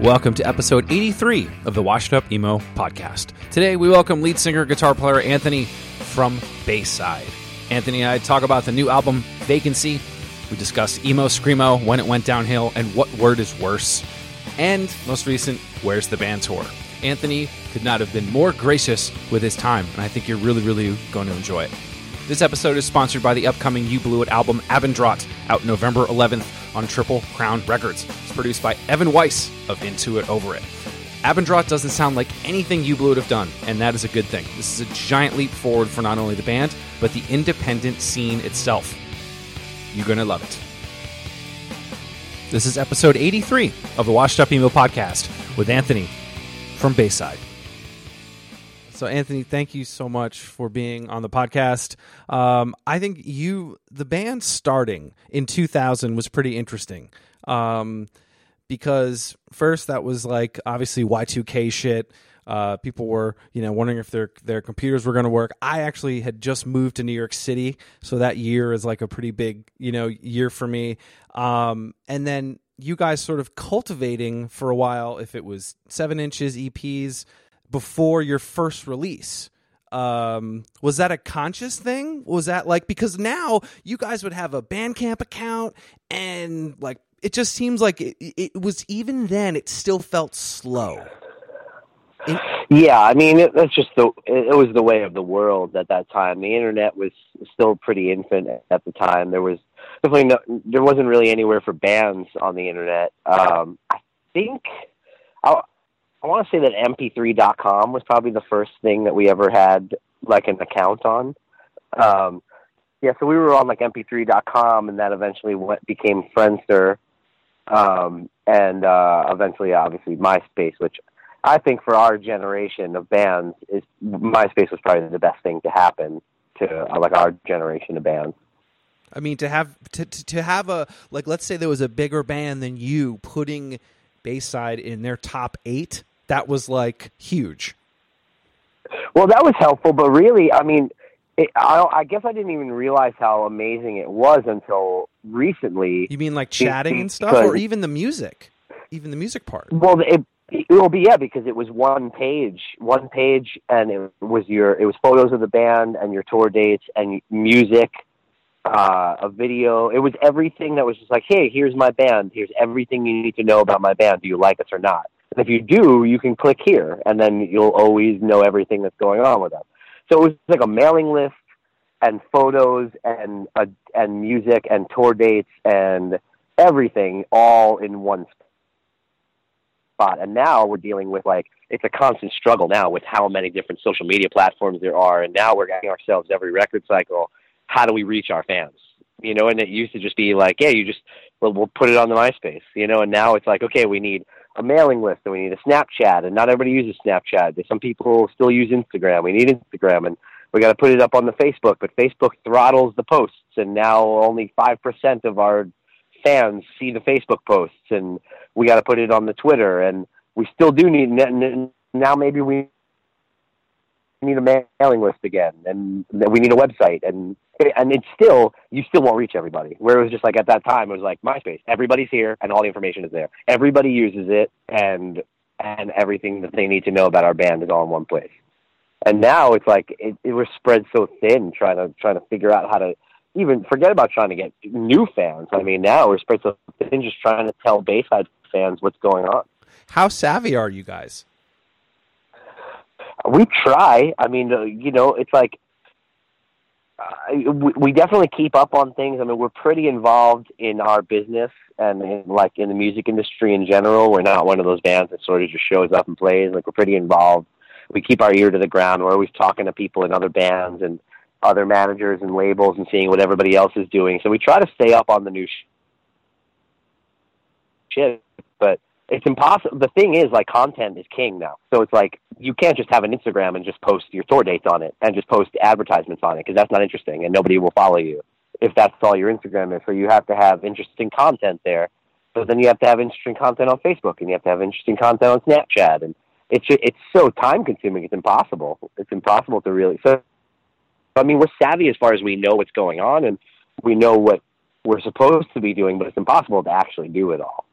Welcome to episode 83 of the Washed Up Emo podcast. Today we welcome lead singer guitar player Anthony from Bayside. Anthony and I talk about the new album Vacancy. We discuss emo screamo, when it went downhill, and what word is worse. And most recent, where's the band tour? Anthony could not have been more gracious with his time, and I think you're really, really going to enjoy it. This episode is sponsored by the upcoming You Blew It album Abendrot, out November 11th on Triple Crown Records. It's produced by Evan Weiss of Into It Over It. Abendrot doesn't sound like anything You Blew It have done, and that is a good thing. This is a giant leap forward for not only the band, but the independent scene itself. You're going to love it. This is episode 83 of the Washed Up Emo podcast with Anthony from Bayside. So, Anthony, thank you so much for being on the podcast. Um, I think you, the band starting in 2000 was pretty interesting. Um, because first, that was like obviously Y2K shit. Uh, people were, you know, wondering if their their computers were going to work. I actually had just moved to New York City, so that year is like a pretty big, you know, year for me. Um, and then you guys sort of cultivating for a while, if it was seven inches EPs before your first release. Um, was that a conscious thing? Was that like because now you guys would have a Bandcamp account and like it just seems like it, it was even then it still felt slow. It- Yeah, I mean it, that's just the it, it was the way of the world at that time. The internet was still pretty infant at the time. There was definitely no, there wasn't really anywhere for bands on the internet. Um, I think I want to say that MP3.com was probably the first thing that we ever had like an account on. Um, yeah, so we were on like MP3.com, and that eventually went, became Friendster, um, and uh, eventually, obviously, MySpace, which I think for our generation of bands, is MySpace was probably the best thing to happen to uh, like our generation of bands. I mean, to have to, to to have a like, let's say there was a bigger band than you putting Bayside in their top eight. That was like huge. Well, that was helpful, but really, I mean, it, I, I guess I didn't even realize how amazing it was until recently. You mean like chatting and stuff, or even the music, even the music part? Well, it it will be yeah because it was one page, one page, and it was your it was photos of the band and your tour dates and music, uh, a video. It was everything that was just like, hey, here's my band. Here's everything you need to know about my band. Do you like us or not? If you do, you can click here, and then you'll always know everything that's going on with us. So it was like a mailing list and photos and uh, and music and tour dates and everything all in one spot. And now we're dealing with like it's a constant struggle now with how many different social media platforms there are, and now we're getting ourselves every record cycle, how do we reach our fans? You know, and it used to just be like, yeah, you just well, we'll put it on the MySpace, you know, and now it's like, okay, we need a mailing list and we need a Snapchat, and not everybody uses Snapchat. There's Some people still use Instagram. We need Instagram, and we got to put it up on the Facebook, but Facebook throttles the posts, and now only five percent of our fans see the Facebook posts, and we got to put it on the Twitter, and we still do need now maybe we need a mailing list again, and we need a website, and and it's still you still won't reach everybody. Where it was just like at that time, it was like MySpace. Everybody's here, and all the information is there. Everybody uses it, and and everything that they need to know about our band is all in one place. And now it's like it, it was spread so thin, trying to trying to figure out how to even forget about trying to get new fans. I mean, now we're spread so thin, just trying to tell Bayside fans what's going on. How savvy are you guys? We try. I mean, uh, you know, it's like uh, we, we definitely keep up on things. I mean, we're pretty involved in our business and in, like in the music industry in general. We're not one of those bands that sort of just shows up and plays. Like we're pretty involved. We keep our ear to the ground. We're always talking to people in other bands and other managers and labels and seeing what everybody else is doing. So we try to stay up on the new sh- shit. But it's impossible. The thing is, like, content is king now. So it's like you can't just have an Instagram and just post your tour dates on it and just post advertisements on it because that's not interesting and nobody will follow you if that's all your Instagram is. So you have to have interesting content there. But then you have to have interesting content on Facebook and you have to have interesting content on Snapchat and it's it's so time consuming. It's impossible. It's impossible to really. So I mean, we're savvy as far as we know what's going on and we know what we're supposed to be doing, but it's impossible to actually do it all.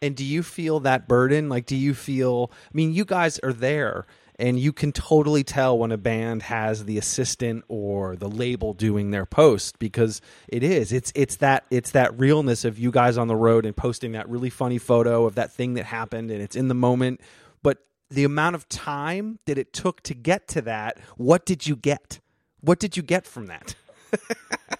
And do you feel that burden? Like, do you feel? I mean, you guys are there, and you can totally tell when a band has the assistant or the label doing their post because it is. It's it's that it's that realness of you guys on the road and posting that really funny photo of that thing that happened, and it's in the moment. But the amount of time that it took to get to that, what did you get? What did you get from that?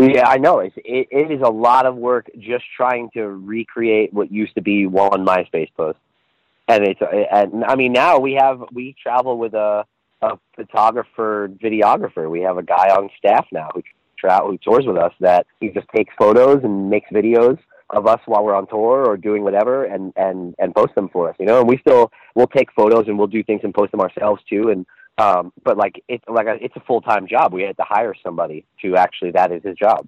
Yeah, I know. It's, it, it is a lot of work just trying to recreate what used to be one MySpace post. And it's, and I mean, now we have, we travel with a, a photographer, videographer. We have a guy on staff now who, tra- who tours with us that he just takes photos and makes videos of us while we're on tour or doing whatever and, and, and post them for us, you know, and we still, we'll take photos and we'll do things and post them ourselves too. And, um, but like it's like a, it's a full time job. We had to hire somebody to actually that is his job.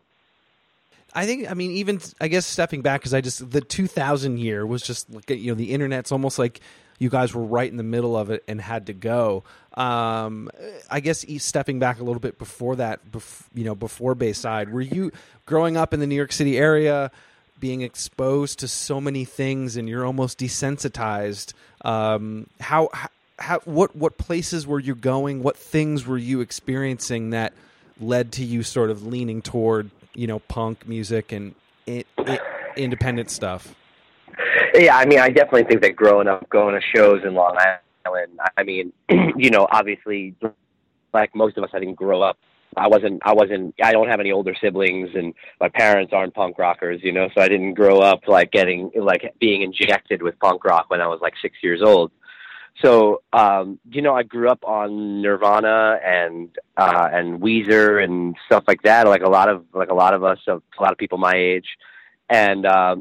I think I mean even I guess stepping back because I just the 2000 year was just like you know the internet's almost like you guys were right in the middle of it and had to go. Um, I guess stepping back a little bit before that, bef- you know, before Bayside, were you growing up in the New York City area? being exposed to so many things and you're almost desensitized um, how, how what what places were you going? What things were you experiencing that led to you sort of leaning toward you know punk music and it, it, independent stuff? Yeah, I mean, I definitely think that growing up, going to shows in Long Island. I mean, you know, obviously, like most of us, I didn't grow up. I wasn't. I wasn't. I don't have any older siblings, and my parents aren't punk rockers. You know, so I didn't grow up like getting like being injected with punk rock when I was like six years old. So, um, you know, I grew up on Nirvana and uh, and Weezer and stuff like that. Like a lot of like a lot of us, a lot of people my age, and uh,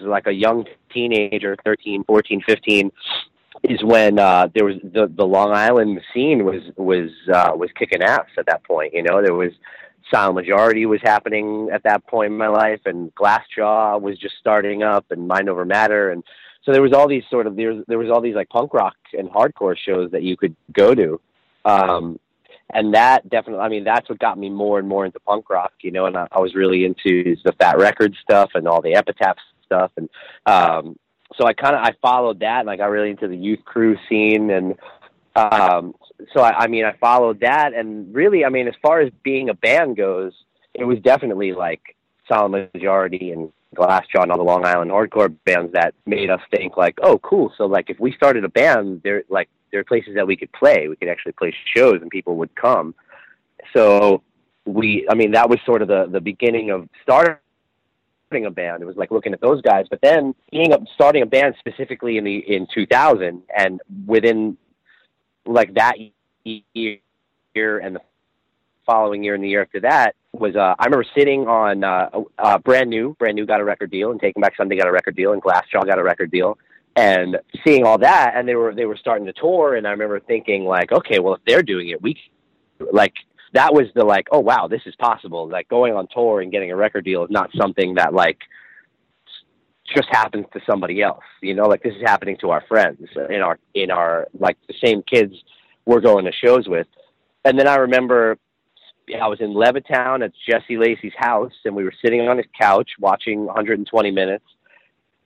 like a young teenager, 13, 14, 15, is when uh, there was the the Long Island scene was was uh, was kicking ass at that point. You know, there was Silent Majority was happening at that point in my life, and Glassjaw was just starting up, and Mind Over Matter, and so there was all these sort of there was, there was all these like punk rock and hardcore shows that you could go to. Um and that definitely i mean that's what got me more and more into punk rock you know and i, I was really into the fat record stuff and all the epitaph stuff. And um so i kind of i followed that and i got really into the youth crew scene. And um so I, I mean i followed that. And really i mean as far as being a band goes it was definitely like Silent Majority and Glassjaw and all the Long Island hardcore bands that made us think like, oh, cool. So like, if we started a band, there like there are places that we could play. We could actually play shows, and people would come. So we, I mean, that was sort of the the beginning of starting a band. It was like looking at those guys, but then being up, starting a band specifically in the in 2000, and within like that year and the following year and the year after that was uh, I remember sitting on uh, uh, brand new, brand new got a record deal, and Taking Back Sunday got a record deal, and Glassjaw got a record deal, and seeing all that, and they were they were starting to tour, and I remember thinking like, okay, well if they're doing it, we like that was the like, oh wow, this is possible. Like going on tour and getting a record deal is not something that like just happens to somebody else. You know, like this is happening to our friends in our in our like the same kids we're going to shows with. And then I remember I was in Levittown at Jesse Lacey's house, and we were sitting on his couch watching 120 minutes.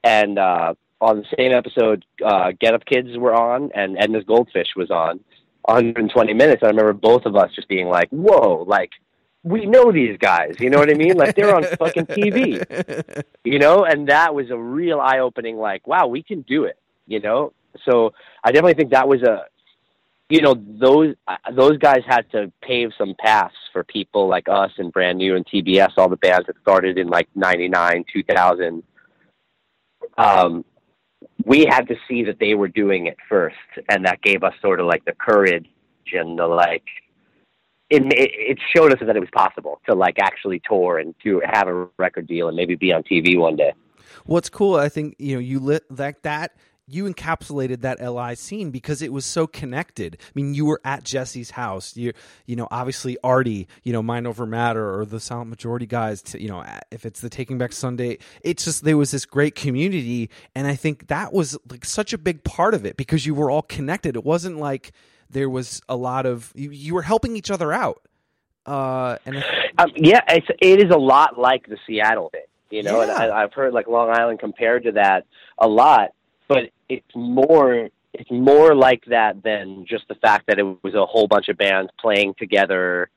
And uh, on the same episode, uh, Get Up Kids were on, and Edna's Goldfish was on. 120 minutes. And I remember both of us just being like, "Whoa!" Like we know these guys. You know what I mean? Like they're on fucking TV. You know, and that was a real eye opening. Like, wow, we can do it. You know, so I definitely think that was a you know those uh, those guys had to pave some paths for people like us and brand new and TBS, all the bands that started in like '99, 2000. Um, we had to see that they were doing it first, and that gave us sort of like the courage and the like. It it showed us that it was possible to like actually tour and to have a record deal and maybe be on TV one day. What's cool, I think you know, you lit like that you encapsulated that LI scene because it was so connected. I mean, you were at Jesse's house. You you know, obviously Artie, you know, Mind Over Matter or the Silent Majority guys. To, you know, if it's the Taking Back Sunday, it's just there was this great community, and I think that was like such a big part of it because you were all connected. It wasn't like there was a lot of you, you were helping each other out. Uh, and um, yeah, it's it is a lot like the Seattle thing, you know. Yeah. And I, I've heard like Long Island compared to that a lot but it's more it's more like that than just the fact that it was a whole bunch of bands playing together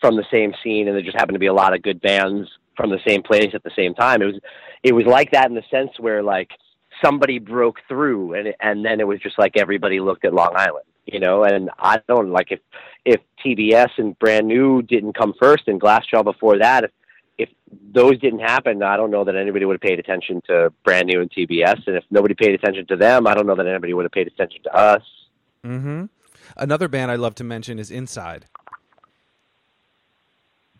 from the same scene and there just happened to be a lot of good bands from the same place at the same time. It was it was like that in the sense where like somebody broke through and and then it was just like everybody looked at Long Island you know? And I don't like if if TBS and Brand New didn't come first and Glassjaw before that if if those didn't happen, I don't know that anybody would have paid attention to Brand New and TBS. And if nobody paid attention to them, I don't know that anybody would have paid attention to us. Mm-hmm. Another band I'd love to mention is Inside.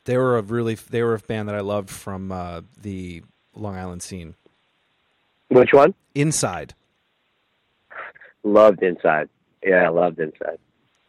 They were a really they were a band that I loved from uh, the Long Island scene. Which one? Inside. Loved Inside. Yeah, I loved Inside.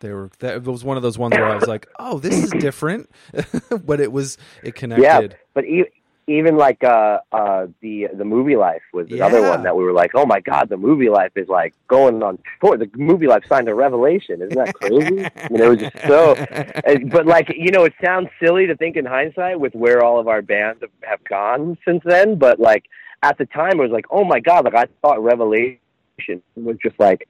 They were that was one of those ones where I was like, "Oh, this is different," but it was it connected. Yeah, but e- even like uh, uh, the the movie life was another yeah. one that we were like, "Oh my god, the movie life is like going on tour. The movie life signed a revelation. Isn't that crazy?" I mean, it was just so. But like you know, it sounds silly to think in hindsight with where all of our bands have, have gone since then. But like at the time, it was like, "Oh my god!" Like I thought Revelation was just like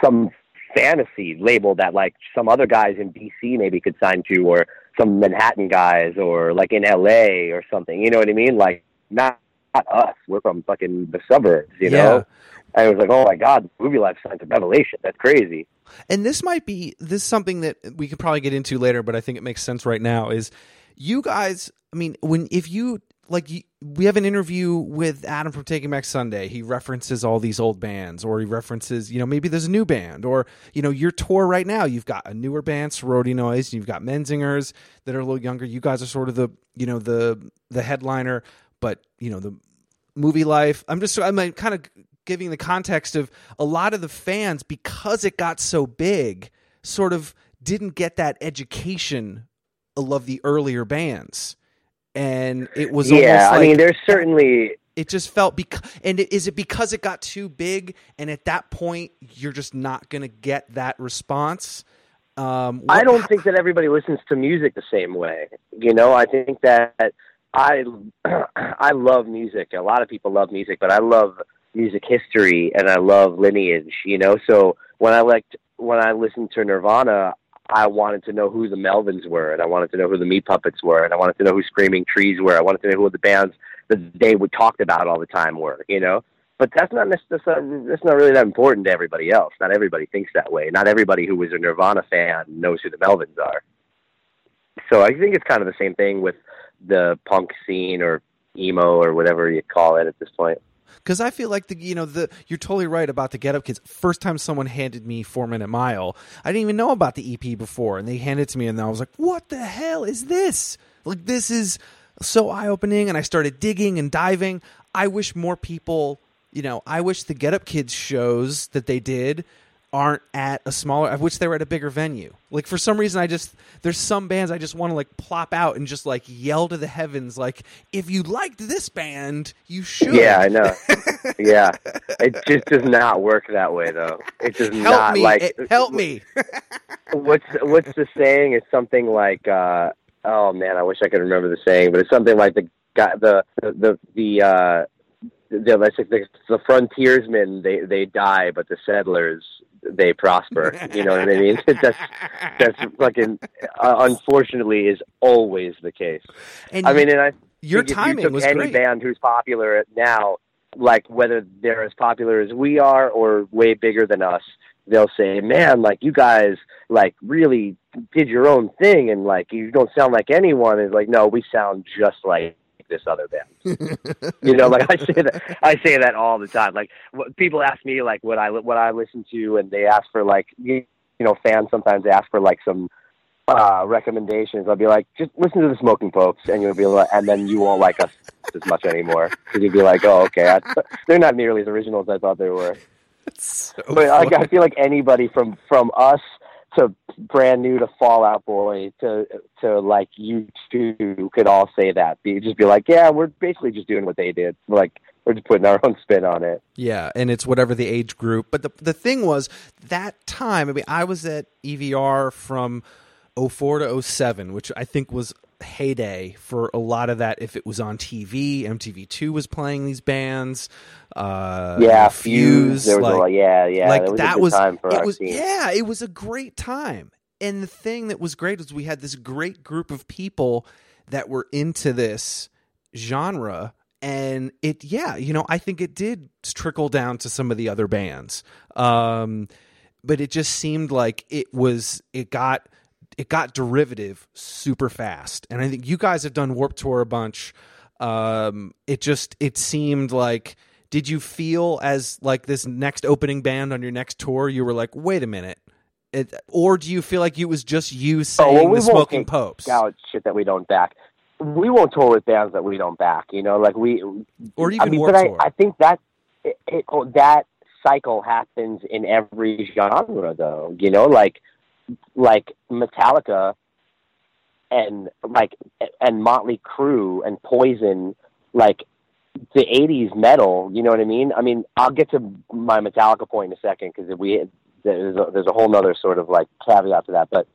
some fantasy label that like some other guys in DC maybe could sign to, or some Manhattan guys, or like in LA or something. You know what I mean? Like not, not us. We're from fucking the suburbs. You yeah. know. And it was like, oh my god, movie life signed to Revelation. That's crazy. And this might be this is something that we could probably get into later, but I think it makes sense right now. Is you guys? I mean, when if you like we have an interview with Adam from Taking Back Sunday. He references all these old bands, or he references, you know, maybe there's a new band, or you know, your tour right now. You've got a newer band, Sorority Noise. You've got Menzingers that are a little younger. You guys are sort of the, you know, the the headliner, but you know, the movie life. I'm just, I'm kind of giving the context of a lot of the fans because it got so big, sort of didn't get that education of the earlier bands and it was yeah. Like, I mean, there's certainly it just felt because and is it because it got too big? And at that point you're just not going to get that response? Um, what, i don't think that everybody listens to music the same way you know? I think that i i love music. A lot of people love music but i love music history and i love lineage you know? So when i liked when i listened to nirvana I wanted to know who the Melvins were, and I wanted to know who the Meat Puppets were, and I wanted to know who Screaming Trees were. I wanted to know who the bands that they would talk about all the time were, you know. But that's not necessarily that's not really that important to everybody else. Not everybody thinks that way. Not everybody who was a Nirvana fan knows who the Melvins are. So I think it's kind of the same thing with the punk scene or emo or whatever you call it at this point because I feel like the you know the you're totally right about the Get Up Kids. First time someone handed me Four Minute Mile, I didn't even know about the EP before, and they handed it to me, and I was like, "What the hell is this? Like this is so eye opening." And I started digging and diving. I wish more people, you know, I wish the Get Up Kids shows that they did aren't at a smaller. I wish they were at a bigger venue. Like for some reason, I just there's some bands I just want to like plop out and just like yell to the heavens, like if you liked this band, you should. Yeah, I know. yeah, it just does not work that way, though. It does help not me, like. it- help me. What's what's the saying? It's something like, uh, oh man, I wish I could remember the saying, but it's something like the guy, the the the, the uh, the, let's say the, the frontiersmen they they die, but the settlers they prosper. You know what I mean? that's that's fucking uh, unfortunately is always the case. And I mean, and I your you timing took was any great. band who's popular now, like whether they're as popular as we are or way bigger than us, they'll say, "Man, like you guys like really did your own thing, and like you don't sound like anyone." Is like, no, we sound just like this other band. you know, like I say that I say that all the time. Like what, people ask me like what I what I listen to, and they ask for like you, you know fans sometimes ask for like some uh recommendations. I'll be like, just listen to the Smoking Popes, and you'll be like, and then you won't like us as much anymore because you'll be like, oh okay, I, they're not nearly as original as I thought they were. So But like, I feel like anybody from from us to brand new to Fall Out Boy to to like you two could all say that. Be just be like, yeah, we're basically just doing what they did. Like we're just putting our own spin on it. Yeah, and it's whatever the age group. But the the thing was that time. I mean, I was at EVR from 04 to 07, which I think was heyday for a lot of that. If it was on TV, MTV2 was playing these bands. Uh, Yeah, Fuse. There was like, a lot, yeah, yeah. like that was that was time for it was scene. yeah, it was a great time. And the thing that was great was we had this great group of people that were into this genre and it yeah you know i think it did trickle down to some of the other bands um but it just seemed like it was it got it got derivative super fast and i think you guys have done warp tour a bunch um it just it seemed like did you feel as like this next opening band on your next tour you were like wait a minute it, or do you feel like it was just you Oh, saying well, we the smoking popes out shit that we don't back. We won't tour with bands that we don't back. You know, like we or even I mean, but I. I think that it, it, oh, that cycle happens in every genre, though. You know, like like Metallica and like and Motley Crue and Poison, like the '80s metal. You know what I mean? I mean, I'll get to my Metallica point in a second because we there's a, there's a whole nother sort of like caveat to that, but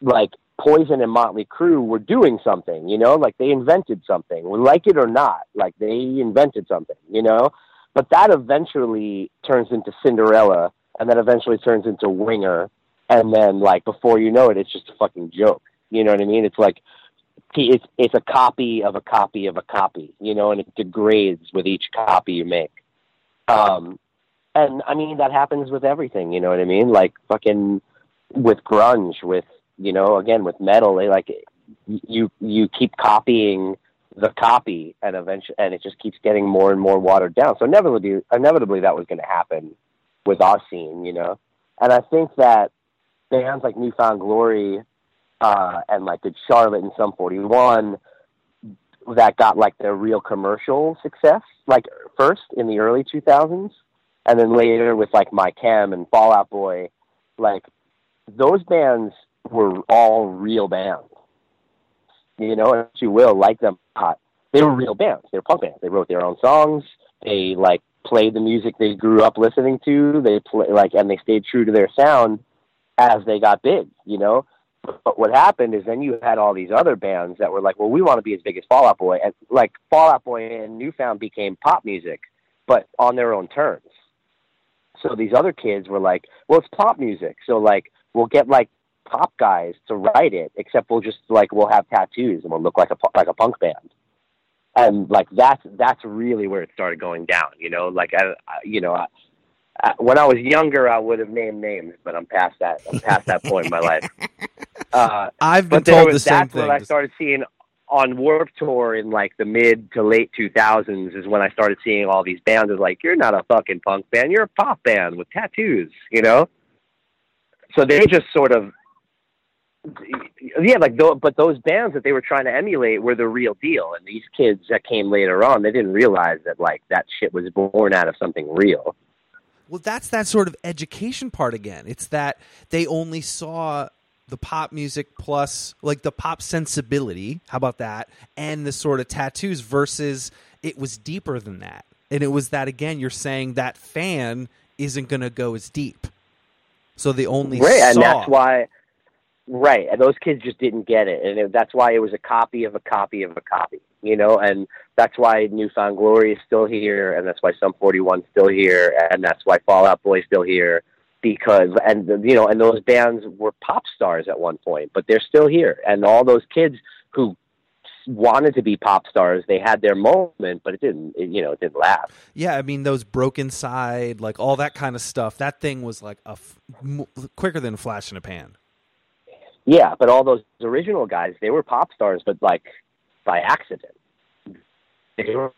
like Poison and Motley Crue were doing something, you know, like they invented something, like it or not, like they invented something, you know. But that eventually turns into Cinderella, and then eventually turns into Winger, and then like before you know it, it's just a fucking joke. You know what I mean? It's like it's it's a copy of a copy of a copy, you know, and it degrades with each copy you make. Um, and I mean that happens with everything, you know what I mean? Like fucking with grunge, with you know, again with metal, they like you you keep copying the copy, and eventually, and it just keeps getting more and more watered down. So inevitably, inevitably, that was going to happen with our scene, you know. And I think that bands like Newfound Glory uh, and like Good Charlotte and Sum 41 that got like their real commercial success, like first in the early 2000s, and then later with like My Chem and Fall Out Boy, like those bands were all real bands. You know, if you will, like them not. They were real bands. They were punk bands. They wrote their own songs. They like played the music they grew up listening to. They play like, and they stayed true to their sound as they got big. You know, but what happened is then you had all these other bands that were like, well, we want to be as big as Fall Out Boy, and like Fall Out Boy and Newfound became pop music, but on their own terms. So these other kids were like, well, it's pop music, so like we'll get like pop guys to write it, except we'll just like we'll have tattoos and we'll look like a like a punk band. And like that's that's really where it started going down, you know. Like I, I you know, I, when I was younger, I would have named names, but I'm past that. I'm past that point in my life. Uh, I've been told the was, same that's thing. what I started seeing on Warp Tour in like the mid to late 2000s is when I started seeing all these bands. Is like, you're not a fucking punk band, you're a pop band with tattoos, you know. So they just sort of, yeah, like but those bands that they were trying to emulate were the real deal, and these kids that came later on, they didn't realize that like that shit was born out of something real. Well, that's that sort of education part again. It's that they only saw the pop music plus like the pop sensibility. How about that? And the sort of tattoos versus it was deeper than that. And it was that again. You're saying that fan isn't going to go as deep. So the only right, saw. and that's why. Right, and those kids just didn't get it, and it, that's why it was a copy of a copy of a copy, you know, and that's why new Newfound Glory is still here, and that's why Sum 41 is still here, and that's why Fall Out Boy is still here, because and you know, and those bands were pop stars at one point, but they're still here, and all those kids who wanted to be pop stars, they had their moment, but it didn't, it, you know, it didn't last. Yeah, I mean those Brokencyde, like all that kind of stuff. That thing was like a f- m- quicker than a flash in a pan. Yeah, but all those original guys, they were pop stars, but like by accident. They were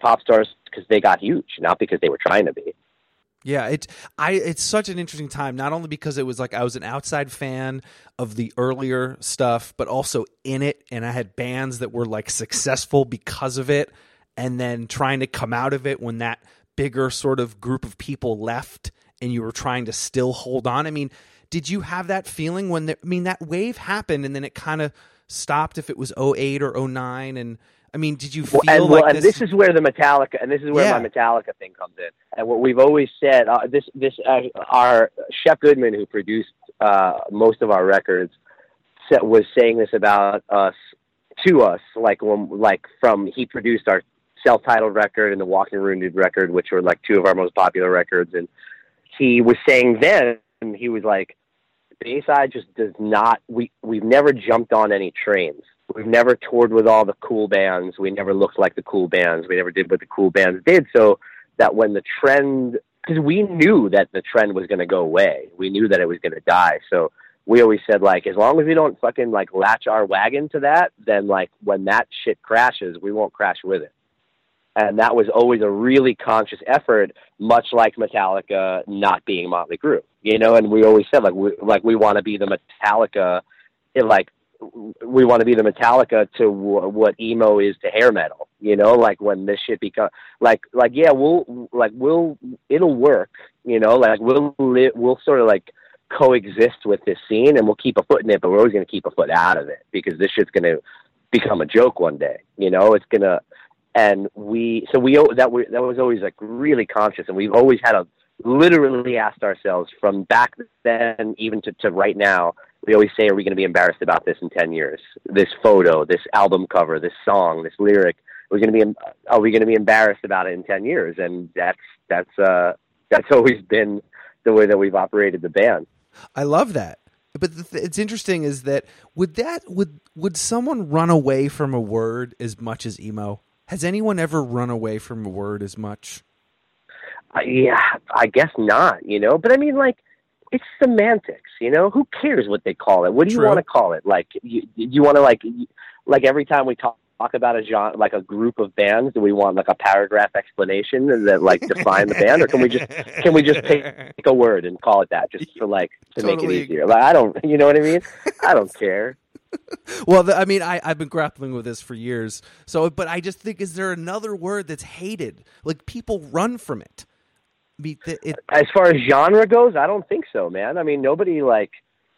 pop stars because they got huge, not because they were trying to be. Yeah, it's I it's such an interesting time. Not only because it was like I was an outside fan of the earlier stuff, but also in it, and I had bands that were like successful because of it, and then trying to come out of it when that bigger sort of group of people left, and you were trying to still hold on. I mean, did you have that feeling when the, I mean that wave happened and then it kind of stopped if it was 08 or 09 and I mean, did you feel and, like well, and this? this is where the Metallica and this is where Yeah. my Metallica thing comes in. And what we've always said, uh, this this uh, our Shep Goodman, who produced uh, most of our records, was saying this about us to us, like when like from he produced our self-titled record and the Walking Wounded record, which were like two of our most popular records, and he was saying then he was like, Bayside just does not. We we've never jumped on any trains. We've never toured with all the cool bands. We never looked like the cool bands. We never did what the cool bands did. So that when the trend, because we knew that the trend was going to go away. We knew that it was going to die. So we always said like, as long as we don't fucking like latch our wagon to that, then like when that shit crashes, we won't crash with it. And that was always a really conscious effort, much like Metallica not being Motley Crue, you know. And we always said like we like we want to be the Metallica, it, like we want to be the Metallica to w- what emo is to hair metal, you know. Like when this shit become like like yeah, we'll like we'll it'll work, you know. Like we'll li- we'll sort of like coexist with this scene, and we'll keep a foot in it, but we're always going to keep a foot out of it because this shit's going to become a joke one day, you know. It's gonna and we so we that we that was always like really conscious and we've always had a literally asked ourselves from back then even to, to right now we always say are we going to be embarrassed about this in 10 years this photo this album cover this song this lyric we're going to be are we going to be embarrassed about it in 10 years and that's that's uh that's always been the way that we've operated the band I love that. But the th- it's interesting is that would that would would someone run away from a word as much as emo? Has anyone ever run away from a word as much? Uh, yeah, I guess not, you know. But I mean, like, it's semantics, you know. Who cares what they call it? What do you want to call it? Like, you, you want to like, like every time we talk talk about a genre, like a group of bands, do we want like a paragraph explanation that like define the band, or can we just can we just pick, pick a word and call it that, just for like to make it easier? Like, I don't, you know what I mean? I don't care. Well, the, I mean, I, I've been grappling with this for years. So, but I just think, is there another word that's hated? Like people run from it. Th- it, as far as genre goes, I don't think so, man. I mean, nobody like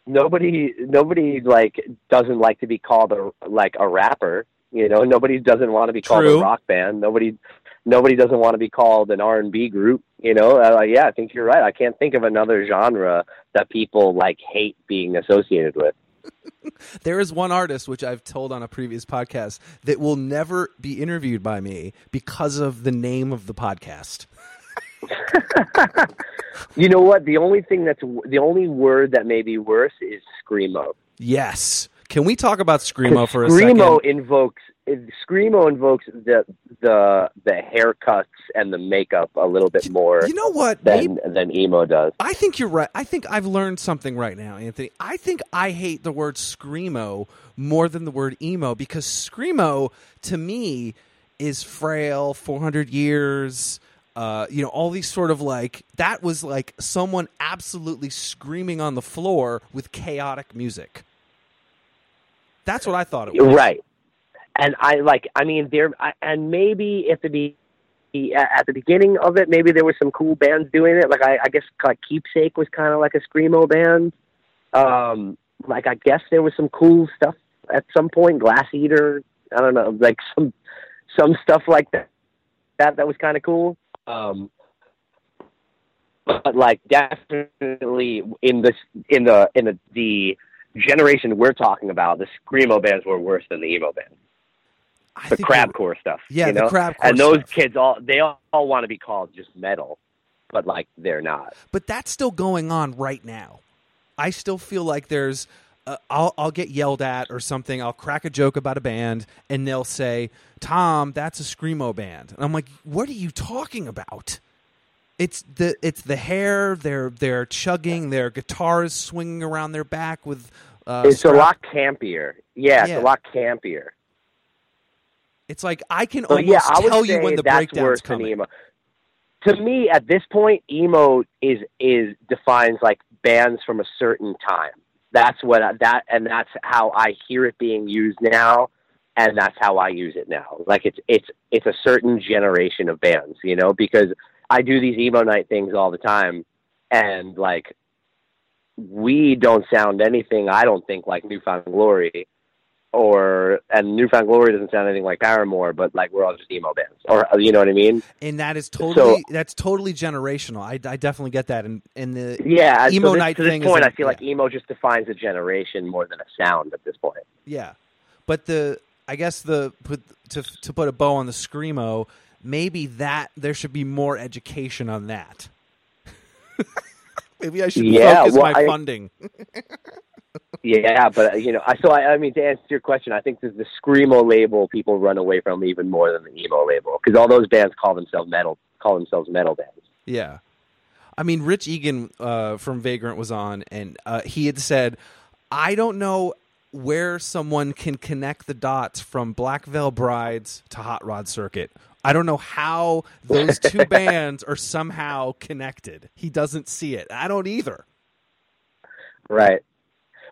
nobody nobody like doesn't like to be called a like a rapper. You know, nobody doesn't want to be called True. a rock band. Nobody nobody doesn't want to be called an R and B group. You know, uh, yeah, I think you're right. I can't think of another genre that people like hate being associated with. there is one artist which I've told on a previous podcast that will never be interviewed by me because of the name of the podcast. You know what? The only thing that's the only word that may be worse is screamo. Yes. Can we talk about screamo for a screamo second? invokes screamo invokes the the the haircuts and the makeup a little bit more You know what? than Maybe- than emo does. I think you're right. I think I've learned something right now, Anthony. I think I hate the word screamo more than the word emo because screamo to me is frail, 400 years, uh, you know, all these sort of like that was like someone absolutely screaming on the floor with chaotic music. That's what I thought it was. Right. And I like I mean there I, and maybe at the a- at the beginning of it, maybe there were some cool bands doing it. Like I, I guess like Keepsake was kind of like a screamo band. Um, like I guess there was some cool stuff at some point. Glass Eater, I don't know, like some some stuff like that. That that was kind of cool. Um, but like definitely in this in the in the the generation we're talking about, the screamo bands were worse than the emo bands. I The crabcore stuff, Yeah, you the crabcore and those stuff. kids all they all, all want to be called just metal, but like they're not. but that's still going on right now. I still feel like there's. Uh, I'll I'll get yelled at or something. I'll crack a joke about a band, and they'll say, "Tom, that's a screamo band," and I'm like, "What are you talking about?" It's the it's the hair. They're they're chugging. Their guitars swinging around their back with. Uh, it's a lot campier. Yeah, Yeah. it's a lot campier. It's like I can But almost yeah, I tell you when the breakdown's coming. emo. To me, at this point, emo is is defines like bands from a certain time. That's what I, that, and that's how I hear it being used now, and that's how I use it now. Like it's it's it's a certain generation of bands, you know, because I do these emo night things all the time, and like we don't sound anything. I don't think like Newfound Glory, or and Newfound Glory doesn't sound anything like Paramore, but like we're all just emo bands, or uh, you know what I mean? and that is totally that's totally generational. I, I definitely get that, and and the Yeah. Emo so this, night to this thing point, a- I feel like emo just defines a generation more than a sound at this point. Yeah, but the I guess the put to to put a bow on the screamo, maybe that there should be more education on that. maybe I should Yeah, focus well, my I- funding. Yeah, but uh, you know, I so I, I mean to answer your question, I think that the screamo label people run away from even more than the emo label because all those bands call themselves metal, call themselves metal bands. Yeah, I mean, Rich Egan uh, from Vagrant was on, and uh, he had said, "I don't know." Where someone can connect the dots from Black Veil Brides to Hot Rod Circuit. I don't know how those two bands are somehow connected. He doesn't see it. I don't either. Right.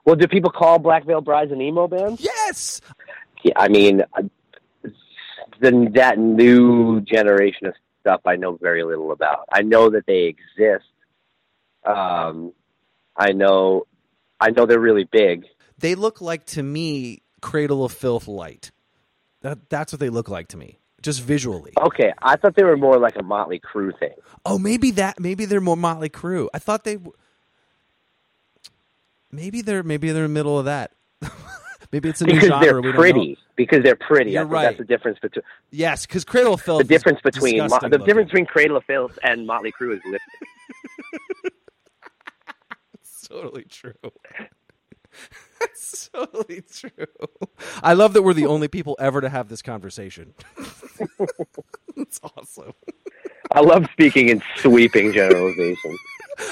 Well, do people call Black Veil Brides an emo band? Yes, Yeah, I mean, the, that new generation of stuff I know very little about. I know that they exist. Um, I know, I know they're really big. they look like to me Cradle of Filth light. That that's what they look like to me, just visually. Okay, I thought they were more like a Motley Crue thing. Oh, maybe that maybe they're more Motley Crue. I thought they maybe they're maybe they're in the middle of that. maybe it's a new because genre. they're we don't pretty. Because they're pretty. You're I right. that's the difference between Yes, because Cradle of Filth. the difference between Mo- the looking. difference between Cradle of Filth and Motley Crue is lifted. It's totally true. That's totally true. I love that we're the only people ever to have this conversation. It's awesome. I love speaking in sweeping generalizations.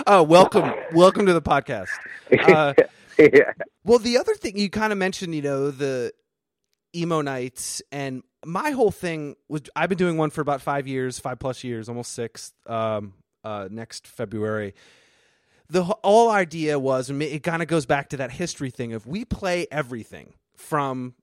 Oh, welcome, welcome to the podcast. Uh, yeah. well, the other thing you kind of mentioned, you know, the emo nights, and my whole thing was I've been doing one for about five years, five plus years, almost six. Um, uh, next February, the wh- whole idea was, and it kind of goes back to that history thing of we play everything from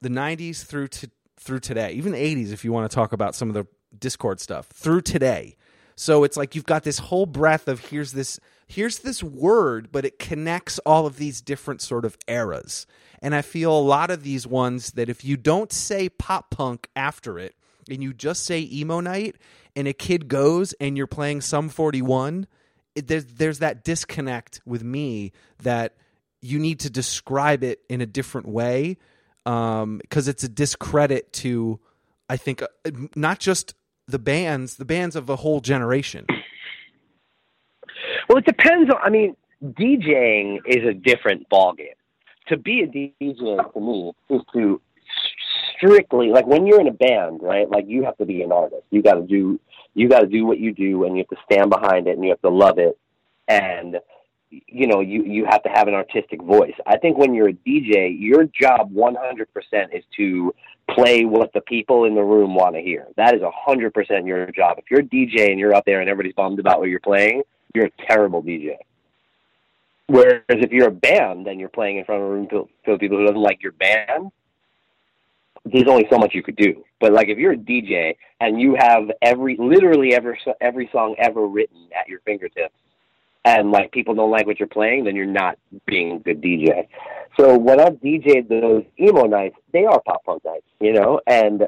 the '90s through to through today, even the '80s, if you want to talk about some of the Dischord stuff through today. So it's like you've got this whole breadth of here's this here's this word, but it connects all of these different sort of eras. And I feel a lot of these ones that if you don't say pop punk after it and you just say emo night and a kid goes and you're playing Sum 41, it, there's there's that disconnect with me that you need to describe it in a different way because it's a discredit to I think uh, not just the bands, the bands of a whole generation. Well, it depends on. I mean, DJing is a different ballgame. To be a DJ to me is to strictly like when you're in a band, right? Like you have to be an artist. You got to do you got to do what you do, and you have to stand behind it, and you have to love it, and you know you you have to have an artistic voice. I think when you're a DJ, your job 100% is to play what the people in the room want to hear. That is 100% your job. If you're a DJ and you're up there and everybody's bummed about what you're playing, you're a terrible DJ. Whereas if you're a band and you're playing in front of a room full of people who doesn't like your band, there's only so much you could do. But like if you're a DJ and you have every literally every every song ever written at your fingertips, and like people don't like what you're playing, then you're not being a good DJ. So when I've DJed those emo nights, they are pop punk nights, you know, and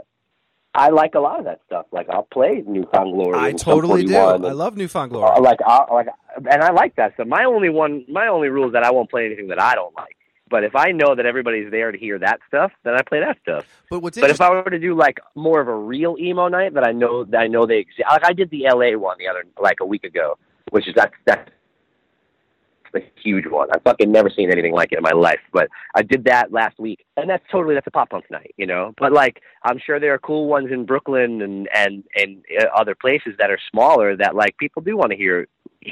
I like a lot of that stuff. Like I'll play Newfound Glory. I totally do. 41 I love Newfound uh, Glory. like I like and I like that stuff. My only one my only rule is that I won't play anything that I don't like. But if I know that everybody's there to hear that stuff, then I play that stuff. But what's But if I were to do like more of a real emo night that I know that I know they exist, like I did the LA one the other like a week ago, which is that's that's a huge one. I've fucking never seen anything like it in my life. But I did that last week, and that's totally that's a pop punk night, you know. But like I'm sure there are cool ones in Brooklyn and and and uh, other places that are smaller that like people do want to hear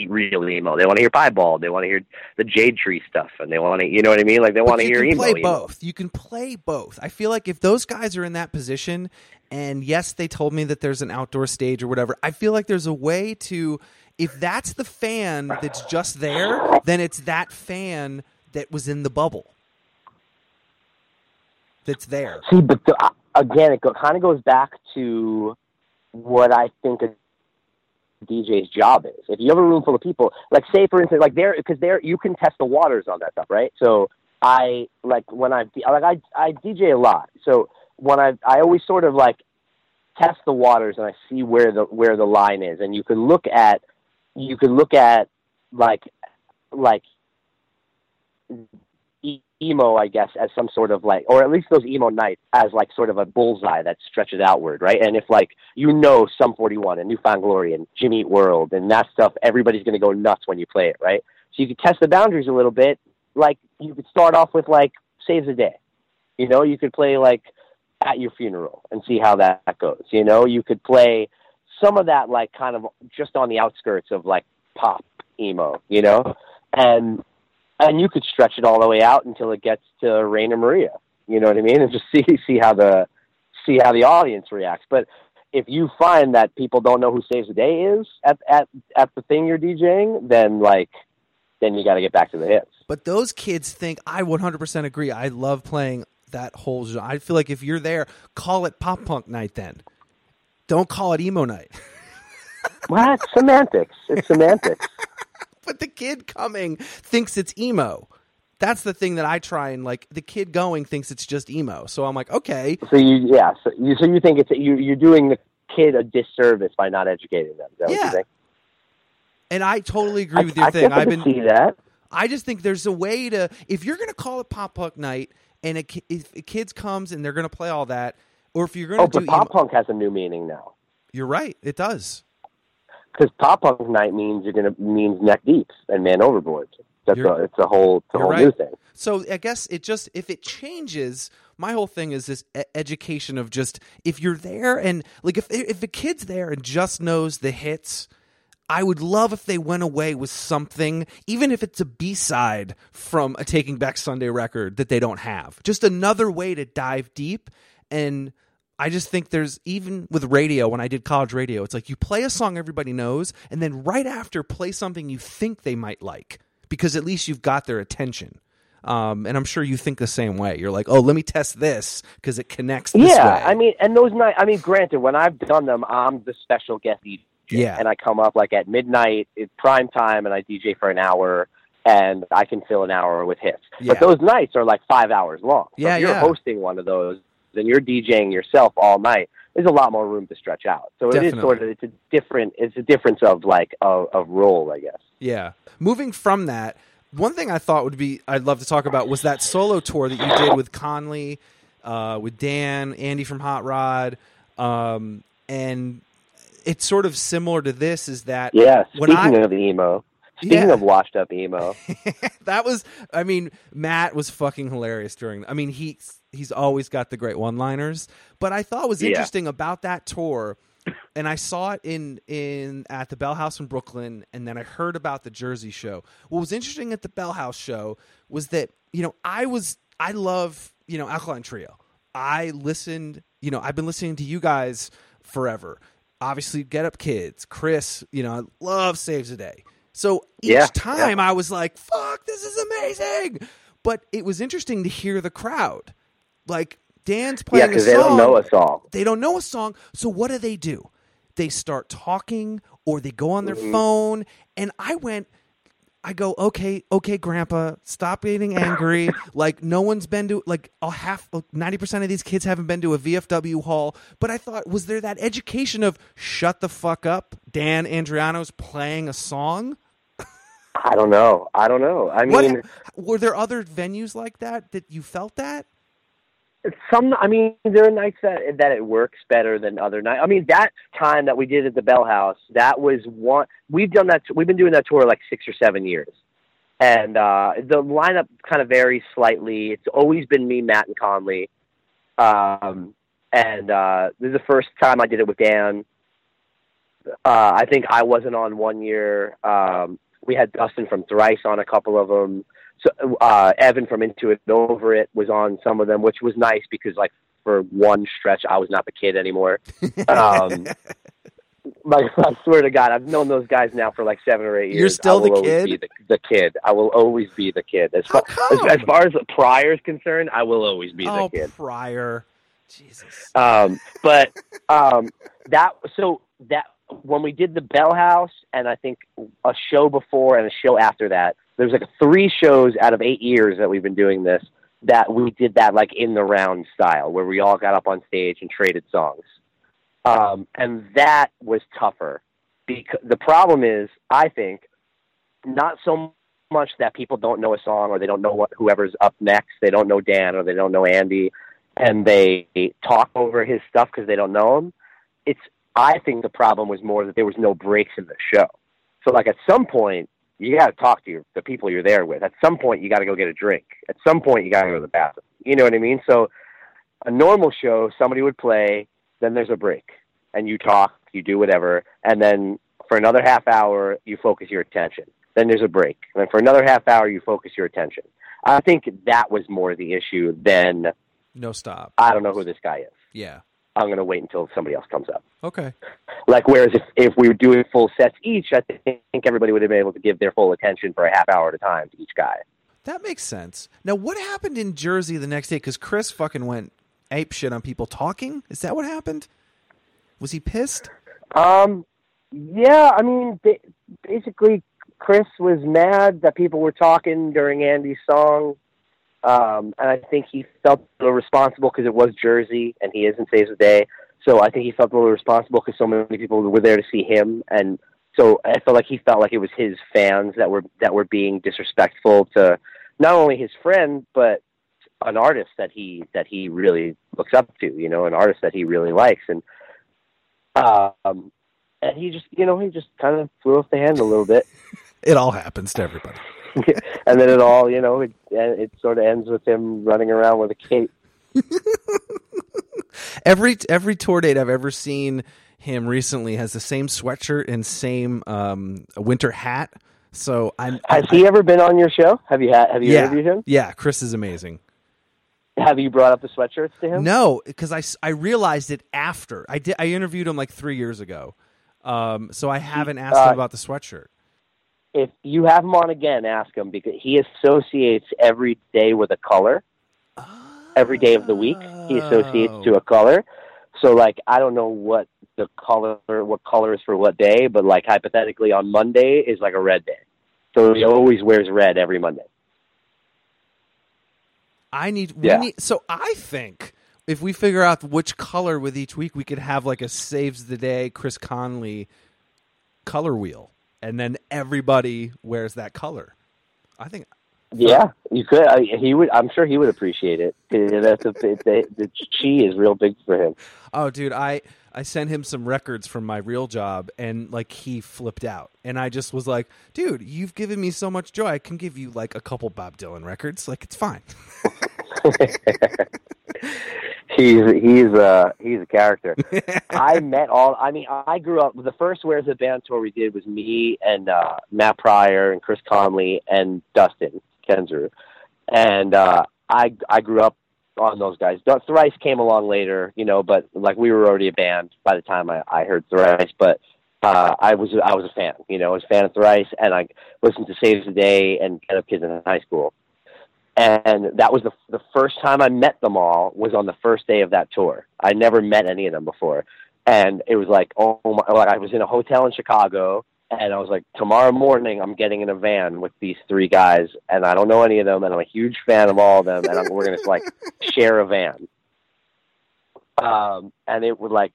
real emo. They want to hear Piebald. They want to hear the Jade Tree stuff, and they want to, you know what I mean? Like they want to hear. you hear can emo. play emo. both. You can play both. I feel like if those guys are in that position, and yes, they told me that there's an outdoor stage or whatever. I feel like there's a way to, if that's the fan that's just there, then it's that fan that was in the bubble that's there. See, but the, again, it go, kind of goes back to what I think a DJ's job is. If you have a room full of people, like say for instance, like there, because there you can test the waters on that stuff, right? So I like when I like I I DJ a lot, so when I I always sort of like test the waters and I see where the where the line is, and you can look at you can look at like like emo, I guess, as some sort of like, or at least those emo nights as like sort of a bullseye that stretches outward, right? And if like you know Sum 41 and New Found Glory and Jimmy Eat World and that stuff, everybody's going to go nuts when you play it, right? So you could test the boundaries a little bit. Like you could start off with like Saves the Day, you know. You could play like at your funeral and see how that goes. You know, you could play some of that like kind of just on the outskirts of like pop emo, you know, and and you could stretch it all the way out until it gets to Rainer Maria. You know what I mean? And just see see how the see how the audience reacts. But if you find that people don't know who Saves the Day is at at at the thing you're DJing, then like then you got to get back to the hits. But those kids think I 100% agree. I love playing that whole genre. I feel like if you're there, call it pop punk night then. Don't call it emo night. Well, it's semantics. It's semantics. but the kid coming thinks it's emo. That's the thing that I try and like the kid going thinks it's just emo. So I'm like, okay, So you yeah. So you so you think it's you you're doing the kid a disservice by not educating them. Is that what Yeah. you think? and I totally agree I, with your I thing. I I've been see that. I just think there's a way to if you're going to call it pop punk night and a, if a kids comes and they're going to play all that or if you're going Oh, to do but pop emo, punk has a new meaning now. you're right, it does. Because pop punk night means you're gonna means neck deep and man overboard. That's You're- a, it's a whole it's a whole right. new thing. So I guess it just if it changes, my whole thing is this education of just if you're there and like if if the kid's there and just knows the hits, I would love if they went away with something, even if it's a B side from a Taking Back Sunday record that they don't have. Just another way to dive deep and. I just think there's even with radio when I did college radio, it's like you play a song everybody knows, and then right after play something you think they might like because at least you've got their attention. Um, and I'm sure you think the same way. You're like, oh, let me test this because it connects. This yeah, way. I mean, and those night. I mean, granted, when I've done them, I'm the special guest DJ. Yeah. and I come up like at midnight, it's prime time, and I DJ for an hour, and I can fill an hour with hits. Yeah. But those nights are like five hours long. So Yeah, if you're yeah. hosting one of those, and you're DJing yourself all night. There's a lot more room to stretch out. So it is Definitely. sort of it's a different it's a difference of like of, of role, I guess. Yeah. Moving from that, one thing I thought would be I'd love to talk about was that solo tour that you did with Conley, uh, with Dan, Andy from Hot Rod, um, and it's sort of similar to this. Is that Yeah. when Speaking I of emo, speaking Yeah. of washed up emo, that was I mean Matt was fucking hilarious during I mean he he's always got the great one-liners but I thought was Yeah. interesting about that tour and I saw it in in at the Bell House in Brooklyn and then I heard about the Jersey show. What was interesting at the Bell House show was that you know I was I love, you know, Alkaline Trio. I listened, you know, I've been listening to you guys forever. Obviously, Get Up Kids, Chris, you know, I love Saves the Day. So each Yeah, time I was like, fuck, this is amazing. But it was interesting to hear the crowd. Like Dan's playing because a song. they don't know a song. They don't know a song. So what do they do? They start talking or they go on their Mm-hmm. phone. And I went, I go, okay, okay, grandpa, stop getting angry. like no one's been to like a half, ninety percent of these kids haven't been to a VFW hall. But I thought, was there that education of shut the fuck up? Dan Andriano's playing a song. I don't know. I don't know. I What mean, were there other venues like that that you felt that? some. I mean, there are nights that that it works better than other nights. I mean, that time that we did at the Bell House, that was one. We've done that. We've been doing that tour like six or seven years, and uh, the lineup kind of varies slightly. It's always been me, Matt, and Conley. Um, and uh, this is the first time I did it with Dan. Uh, I think I wasn't on one year. Um, we had Dustin from Thrice on a couple of them. So uh, Evan from Into It Over It was on some of them, which was nice because like for one stretch I was not the kid anymore. Um, like I swear to God, I've known those guys now for like seven or eight years. You're still I will the always kid? Be the, the kid. I will always be the kid. As far as, as far as Pryor is concerned, I will always be oh, the kid. Pryor. Jesus. Um, but um, that so that when we did the Bell House and I think a show before and a show after that, there's like three shows out of eight years that we've been doing this that we did that like in the round style where we all got up on stage and traded songs. Um, and that was tougher because the problem is, I think, not so much that people don't know a song or they don't know what whoever's up next. They don't know Dan or they don't know Andy, and they talk over his stuff because they don't know him. It's I think the problem was more that there was no breaks in the show. So like at some point you got to talk to your, the people you're there with. At some point you got to go get a drink. At some point you got to go to the bathroom. You know what I mean? So a normal show, somebody would play, then there's a break, and you talk, you do whatever, and then for another half hour you focus your attention. Then there's a break, and then for another half hour you focus your attention. I think that was more the issue than No stop. I don't know who this guy is. Yeah. I'm going to wait until somebody else comes up. Okay. Like, whereas if, if we were doing full sets each, I think everybody would have been able to give their full attention for a half hour at a time to each guy. That makes sense. Now, what happened in Jersey the next day? Because Chris fucking went ape shit on people talking. Is that what happened? Was he pissed? Um, yeah, I mean, basically, Chris was mad that people were talking during Andy's song. Um, and I think he felt a little responsible because it was Jersey and he is in Saves the Day. So I think he felt a little responsible because so many people were there to see him. And so I felt like he felt like it was his fans that were, that were being disrespectful to not only his friend, but an artist that he, that he really looks up to, you know, an artist that he really likes. And, um, and he just, you know, he just kind of flew off the handle a little bit. It all happens to everybody. and then it all, you know, it, it sort of ends with him running around with a cape. Every every tour date I've ever seen him recently has the same sweatshirt and same um, winter hat. So I'm. Has he ever been on your show? Have you had? Have you yeah, interviewed him? yeah. Chris is amazing. Have you brought up the sweatshirts to him? No, because I, I realized it after I did. I interviewed him like three years ago. Um, so I haven't asked Uh, him about the sweatshirt. If you have him on again, ask him because he associates every day with a color. Every day of the week, he associates to a oh. color. So, like, I don't know what the color, what color is for what day, but like hypothetically, on Monday is like a red day. So he always wears red every Monday. I need. We Yeah. need. So I think if we figure out which color with each week, we could have like a saves the day Chris Conley color wheel, and then everybody wears that color. I think. Yeah, you could. I, he would. I'm sure he would appreciate it. That's a, the, the chi is real big for him. Oh, dude, I I sent him some records from my real job, and like he flipped out, and I just was like, dude, you've given me so much joy. I can give you like a couple Bob Dylan records. Like it's fine. He's he's a he's a character. I met all. I mean, I grew up. The first Where's the Band tour we did was me and uh, Matt Pryor and Chris Conley and Dustin Kensrue, and uh, I I grew up on those guys. Thrice came along later, you know, but like we were already a band by the time I, I heard Thrice. But uh, I was I was a fan, you know, I was a fan of Thrice, and I listened to Saves the Day and Get Up Kids in high school. And that was the the first time I met them all was on the first day of that tour. I never met any of them before, and it was like oh my! Like I was in a hotel in Chicago, and I was like, tomorrow morning I'm getting in a van with these three guys, and I don't know any of them, and I'm a huge fan of all of them, and I'm, we're gonna like share a van. Um, and it was like,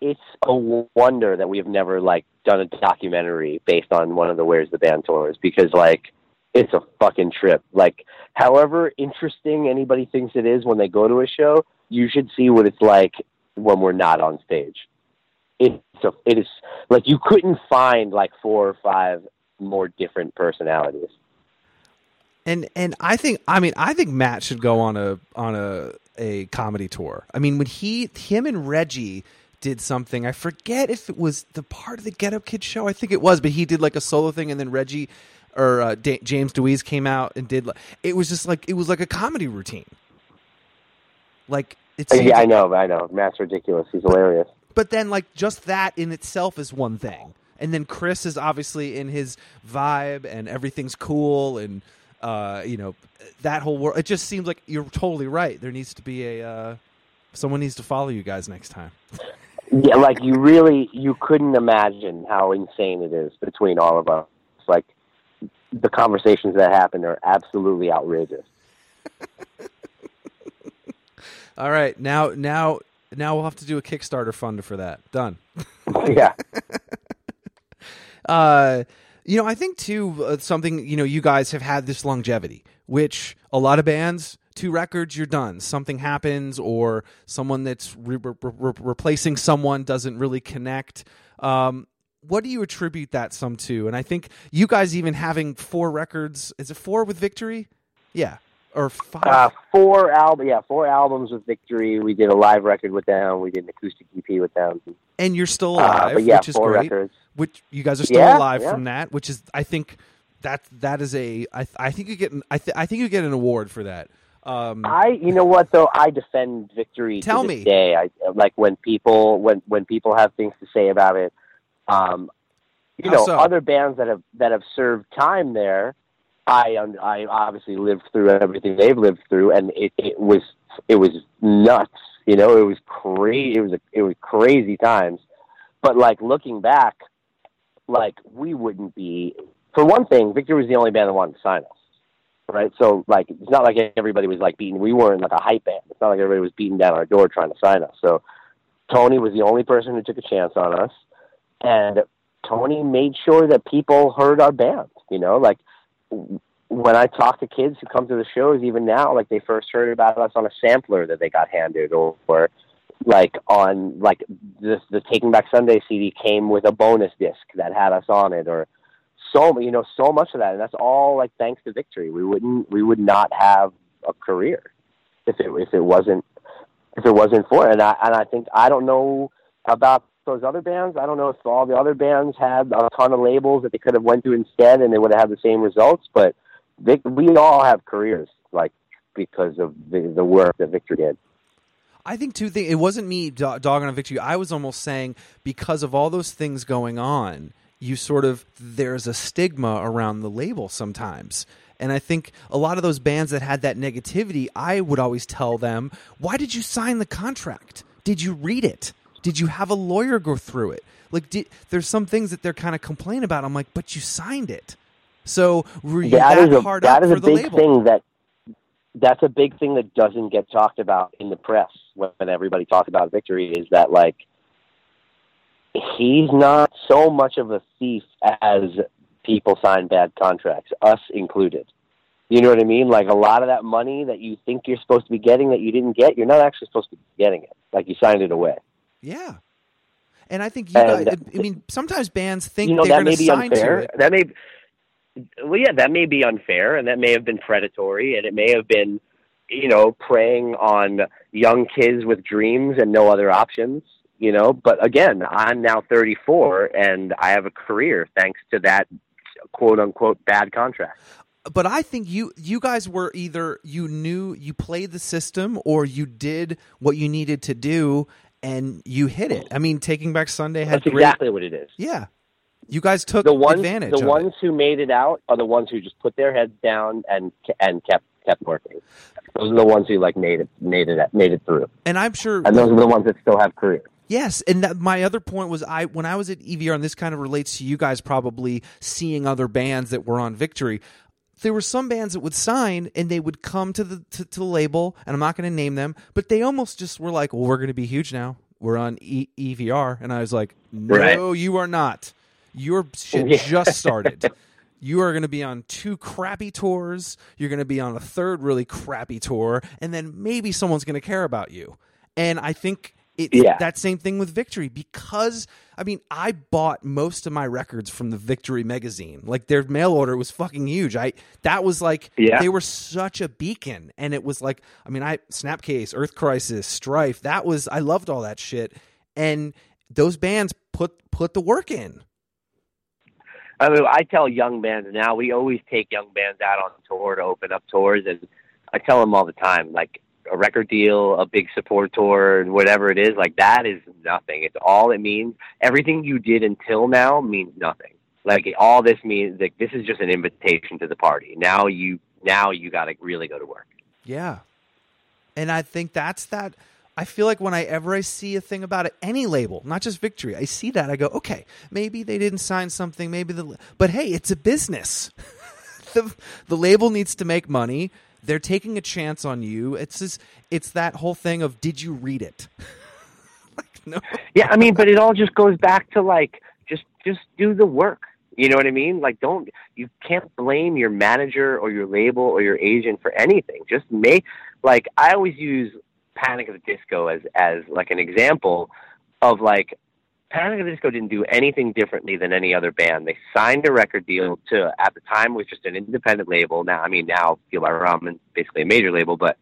it's a wonder that we have never like done a documentary based on one of the Where's the Band tours because like it's a fucking trip. Like, however interesting anybody thinks it is when they go to a show, you should see what it's like when we're not on stage. It's a, it is like you couldn't find like four or five more different personalities. And and I think I mean I think Matt should go on a on a a comedy tour. I mean when he him and Reggie did something. I forget if it was the part of the Get Up Kid show. I think it was, but he did like a solo thing, and then Reggie or uh, D- James Dewees came out and did. It was just like it was like a comedy routine. Like it's yeah, I know, I know. Matt's ridiculous. He's hilarious. But then, like just that in itself is one thing, and then Chris is obviously in his vibe, and everything's cool, and uh, you know that whole world. It just seems like you're totally right. There needs to be a uh, someone needs to follow you guys next time. Yeah, like you really you couldn't imagine how insane it is between all of us. Like the conversations that happen are absolutely outrageous. All right, now now now we'll have to do a Kickstarter fund for that. Done. yeah. uh you know, I think too uh, something, you know, you guys have had this longevity, which a lot of bands two records you're done something happens or someone that's re- re- re- replacing someone doesn't really connect um, what do you attribute that some to and i think you guys even having four records is it four with victory yeah or five uh, four album yeah four albums with victory we did a live record with them we did an acoustic ep with them and you're still alive uh, yeah, which is great records. which you guys are still Yeah, alive yeah. from that which is i think that that is a i, I think you get an, I, th- I think you get an award for that um, I, you know what though, I defend victory Tell to this me. day. I like when people when when people have things to say about it. Um, you How know, so? other bands that have that have served time there. I I obviously lived through everything they've lived through, and it, it was it was nuts. You know, it was crazy. It was a, it was crazy times. But like looking back, like we wouldn't be. For one thing, Victor was the only band that wanted to sign us right? So like it's not like everybody was like beating. We weren't like a hype band. It's not like everybody was beating down our door trying to sign us. So Tony was the only person who took a chance on us, and Tony made sure that people heard our band. You know, like when I talk to kids who come to the shows, even now, like they first heard about us on a sampler that they got handed, or, or like on like this the Taking Back Sunday CD came with a bonus disc that had us on it, or so you know so much of that, and that's all like thanks to Victory. We wouldn't we would not have a career if it if it wasn't if it wasn't for it. And I and I think I don't know about those other bands. I don't know if all the other bands had a ton of labels that they could have went to instead, and they would have had the same results. But Vic, we all have careers like because of the the work that Victor did. I think two things. It wasn't me do- dogging on victory. I was almost saying because of all those things going on, you sort of there's a stigma around the label sometimes. And I think a lot of those bands that had that negativity, I would always tell them, "Why did you sign the contract? Did you read it? Did you have a lawyer go through it? Like, did, there's some things that they're kind of complain about. I'm like, but you signed it, so were you that that, is a hard that up is for a the big label? thing that that's a big thing that doesn't get talked about in the press when everybody talks about victory is that like he's not so much of a thief as people sign bad contracts us included you know what i mean like a lot of that money that you think you're supposed to be getting that you didn't get you're not actually supposed to be getting it like you signed it away Yeah. And I think you And- guys, I mean, sometimes bands think you know they're that going may to be sign to unfair. it. That may, well, yeah, that may be unfair, and that may have been predatory, and it may have been, you know, preying on young kids with dreams and no other options. You know, but again, I'm now 34, and I have a career thanks to that quote unquote bad contract. But I think you you guys were either you knew you played the system or you did what you needed to do and you hit it. I mean, Taking Back Sunday had That's great. exactly what it is. Yeah. You guys took The ones, advantage the ones it. who made it out are the ones who just put their heads down and and kept kept working. Those are the ones who like made it made it made it through, And I'm sure and those are the ones that still have careers. Yes, and that, my other point was I when I was at EVR, and this kind of relates to you guys probably seeing other bands that were on Victory. There were some bands that would sign and they would come to the to, to the label, and I'm not going to name them, but they almost just were like, "Well, we're going to be huge now. We're on e- EVR," and I was like, "No, Right. you are not. Your shit Yeah. just started." You are going to be on two crappy tours. You're going to be on a third really crappy tour, and then maybe someone's going to care about you. And I think it's Yeah. that same thing with Victory because I mean I bought most of my records from the Victory magazine. Like their mail order was fucking huge. I that was like Yeah. they were such a beacon, and it was like I mean I Snapcase, Earth Crisis, Strife. That was I loved all that shit, and those bands put put the work in. I mean, I tell young bands now. We always take young bands out on tour to open up tours, and I tell them all the time, like a record deal, a big support tour, whatever it is, like that is nothing. It's all it means. Everything you did until now means nothing. Like all this means, like this is just an invitation to the party. Now you, now you got to really go to work. Yeah. And I think that's that. I feel like whenever I see a thing about it, any label, not just Victory, I see that. I go, okay, maybe they didn't sign something, maybe the, but hey, it's a business. the, the label needs to make money. They're taking a chance on you. It's just, it's that whole thing of, did you read it? like, no. Yeah, I mean, but it all just goes back to like just just do the work. You know what I mean? Like don't you can't blame your manager or your label or your agent for anything. Just make like I always use Panic at the Disco as as like an example of like Panic at the Disco didn't do anything differently than any other band. They signed a record deal to at the time was just an independent label. Now I mean now Fueled by Ramen basically a major label, but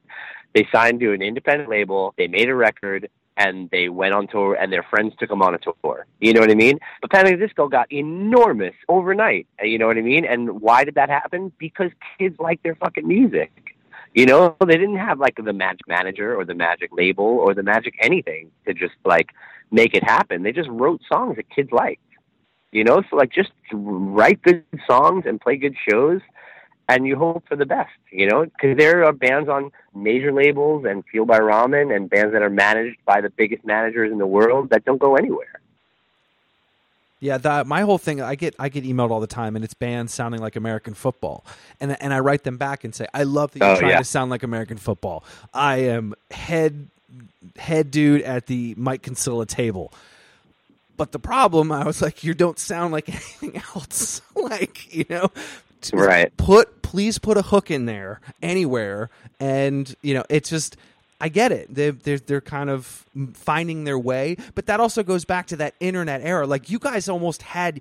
they signed to an independent label. They made a record and they went on tour and their friends took them on a tour. You know what I mean? But Panic at the Disco got enormous overnight. You know what I mean? And why did that happen? Because kids like their fucking music. You know, they didn't have like the magic manager or the magic label or the magic anything to just like make it happen. They just wrote songs that kids liked. You know, so like just write good songs and play good shows and you hope for the best, you know, because there are bands on major labels and Fueled by Ramen and bands that are managed by the biggest managers in the world that don't go anywhere. Yeah, that my whole thing. I get I get emailed all the time, and it's bands sounding like American football, and and I write them back and say, I love that you're Oh, trying yeah. to sound like American football. I am head head dude at the Mike Kinsella table. But the problem, I was like, you don't sound like anything else. like you know, Right. Put please put a hook in there anywhere, and you know, it's just. I get it. They're, they're they're kind of finding their way, but that also goes back to that internet era. Like you guys almost had,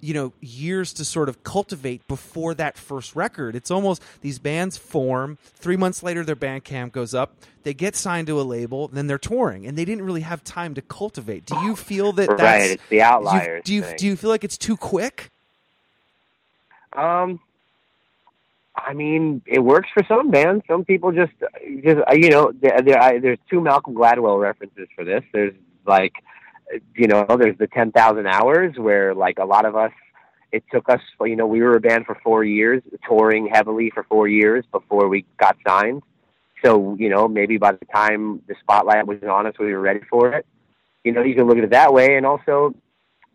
you know, years to sort of cultivate before that first record. It's almost these bands form. Three months later, their Bandcamp goes up. They get signed to a label, then they're touring, and they didn't really have time to cultivate. Do you feel that? Right, That's, it's the outliers Do you, thing. do you feel like it's too quick? Um, I mean, it works for some bands. Some people just, just uh, you know, there, I, there's two Malcolm Gladwell references for this. There's like, you know, there's the ten thousand hours where like a lot of us, it took us, you know, we were a band for four years, touring heavily for four years before we got signed. So you know, maybe by the time the spotlight was on us, we were ready for it. You know, you can look at it that way, and also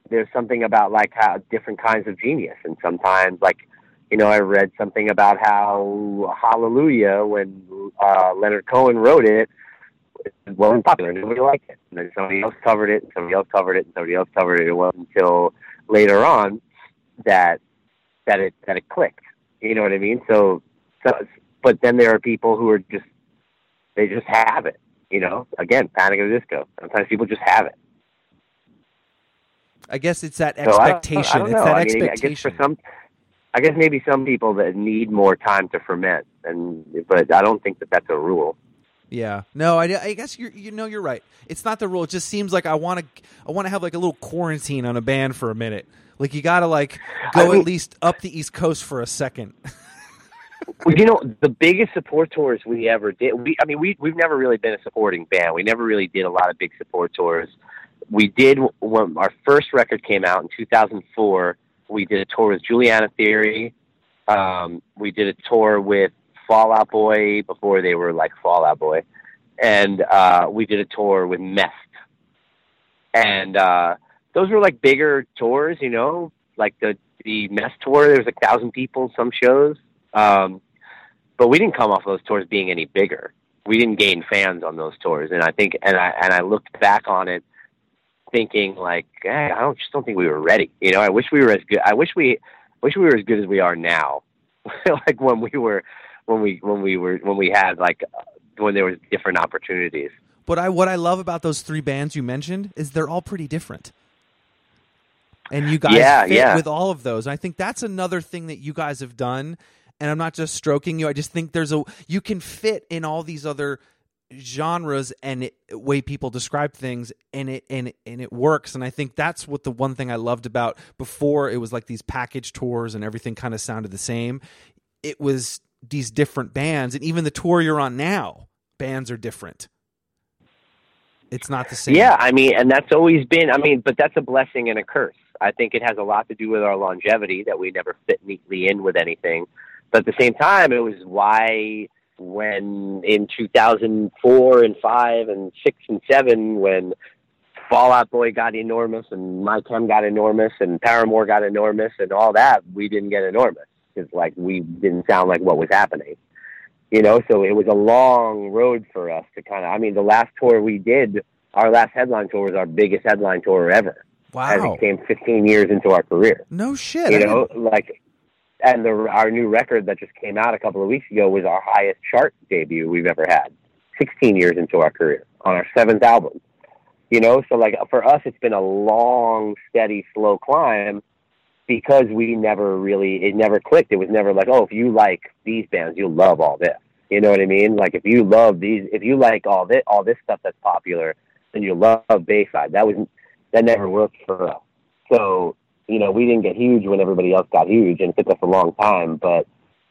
there's something about like how different kinds of genius, and sometimes like you know, I read something about how Hallelujah, when uh, Leonard Cohen wrote it, it wasn't popular. Nobody liked it. And then somebody else covered it, and somebody else covered it, and somebody else covered it. It wasn't until later on that that it that it clicked. You know what I mean? So, so but then there are people who are just they just have it. You know, again, Panic at the Disco. Sometimes people just have it. I guess it's that So I don't- expectation. I don't it's that I mean, expectation. I guess for some, I guess maybe some people that need more time to ferment, and but I don't think that that's a rule. Yeah. No, I, I guess you you know you're right. It's not the rule. It just seems like I want to I want to have like a little quarantine on a band for a minute. Like you got to like go I mean- at least up the East Coast for a second. Well, you know, the biggest support tours we ever did. We, I mean, we we've never really been a supporting band. We never really did a lot of big support tours. We did when our first record came out in 2004. We did a tour with Juliana Theory. Um, we did a tour with Fall Out Boy before they were like Fall Out Boy, and uh, we did a tour with Mest, and uh, those were like bigger tours, you know, like the the Mest tour. There was like thousand people some shows, um, but we didn't come off those tours being any bigger. We didn't gain fans on those tours, and I think and I and I looked back on it thinking like, hey, I don't just don't think we were ready. You know, I wish we were as good. I wish we wish we were as good as we are now. like when we were when we when we were when we had like when there was different opportunities. But I what I love about those three bands you mentioned is they're all pretty different. And you guys Yeah, fit yeah. with all of those. And I think that's another thing that you guys have done. And I'm not just stroking you. I just think there's a you can fit in all these other genres and it, way people describe things and it and and it works and I think that's what the one thing I loved about before it was like these package tours and everything kind of sounded the same it was these different bands and even the tour you're on now bands are different it's not the same Yeah, I mean, and that's always been. I mean, but that's a blessing and a curse. I think it has a lot to do with our longevity that we never fit neatly in with anything. But at the same time, it was why when in 2004 and 5 and 6 and 7 when Fall Out Boy got enormous and My Chem got enormous and Paramore got enormous and all that, we didn't get enormous because like we didn't sound like what was happening. You know, so it was a long road for us to kind of. I mean, the last tour we did, our last headline tour was our biggest headline tour ever. As wow it came 15 years into our career no shit you know, like, and the our new record that just came out a couple of weeks ago was our highest chart debut we've ever had. 16 years into our career on our seventh album. You know, so like for us, it's been a long, steady, slow climb because we never really, it never clicked. It was never like, oh, if you like these bands, you'll love all this. You know what I mean? Like if you love these, if you like all this, all this stuff that's popular, then you'll love Bayside. That was that never worked for us. So you know, we didn't get huge when everybody else got huge, and it took us a long time. But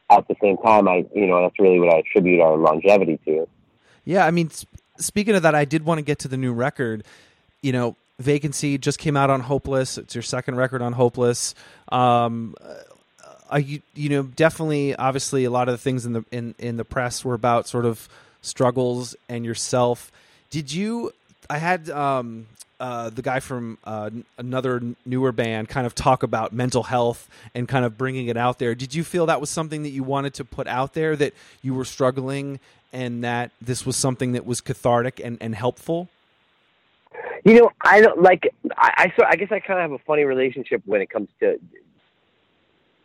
at the same time, I, you know, that's really what I attribute our longevity to. Yeah, I mean, sp- speaking of that, I did want to get to the new record. You know, Vacancy just came out on Hopeless. It's your second record on Hopeless. Um, uh, you, you know, definitely, obviously, a lot of the things in the in in the press were about sort of struggles and yourself. Did you? I had um, uh, the guy from uh, another newer band kind of talk about mental health and kind of bringing it out there. Did you feel that was something that you wanted to put out there that you were struggling and that this was something that was cathartic and, and helpful? You know, I don't like. I, I so I guess I kind of have a funny relationship when it comes to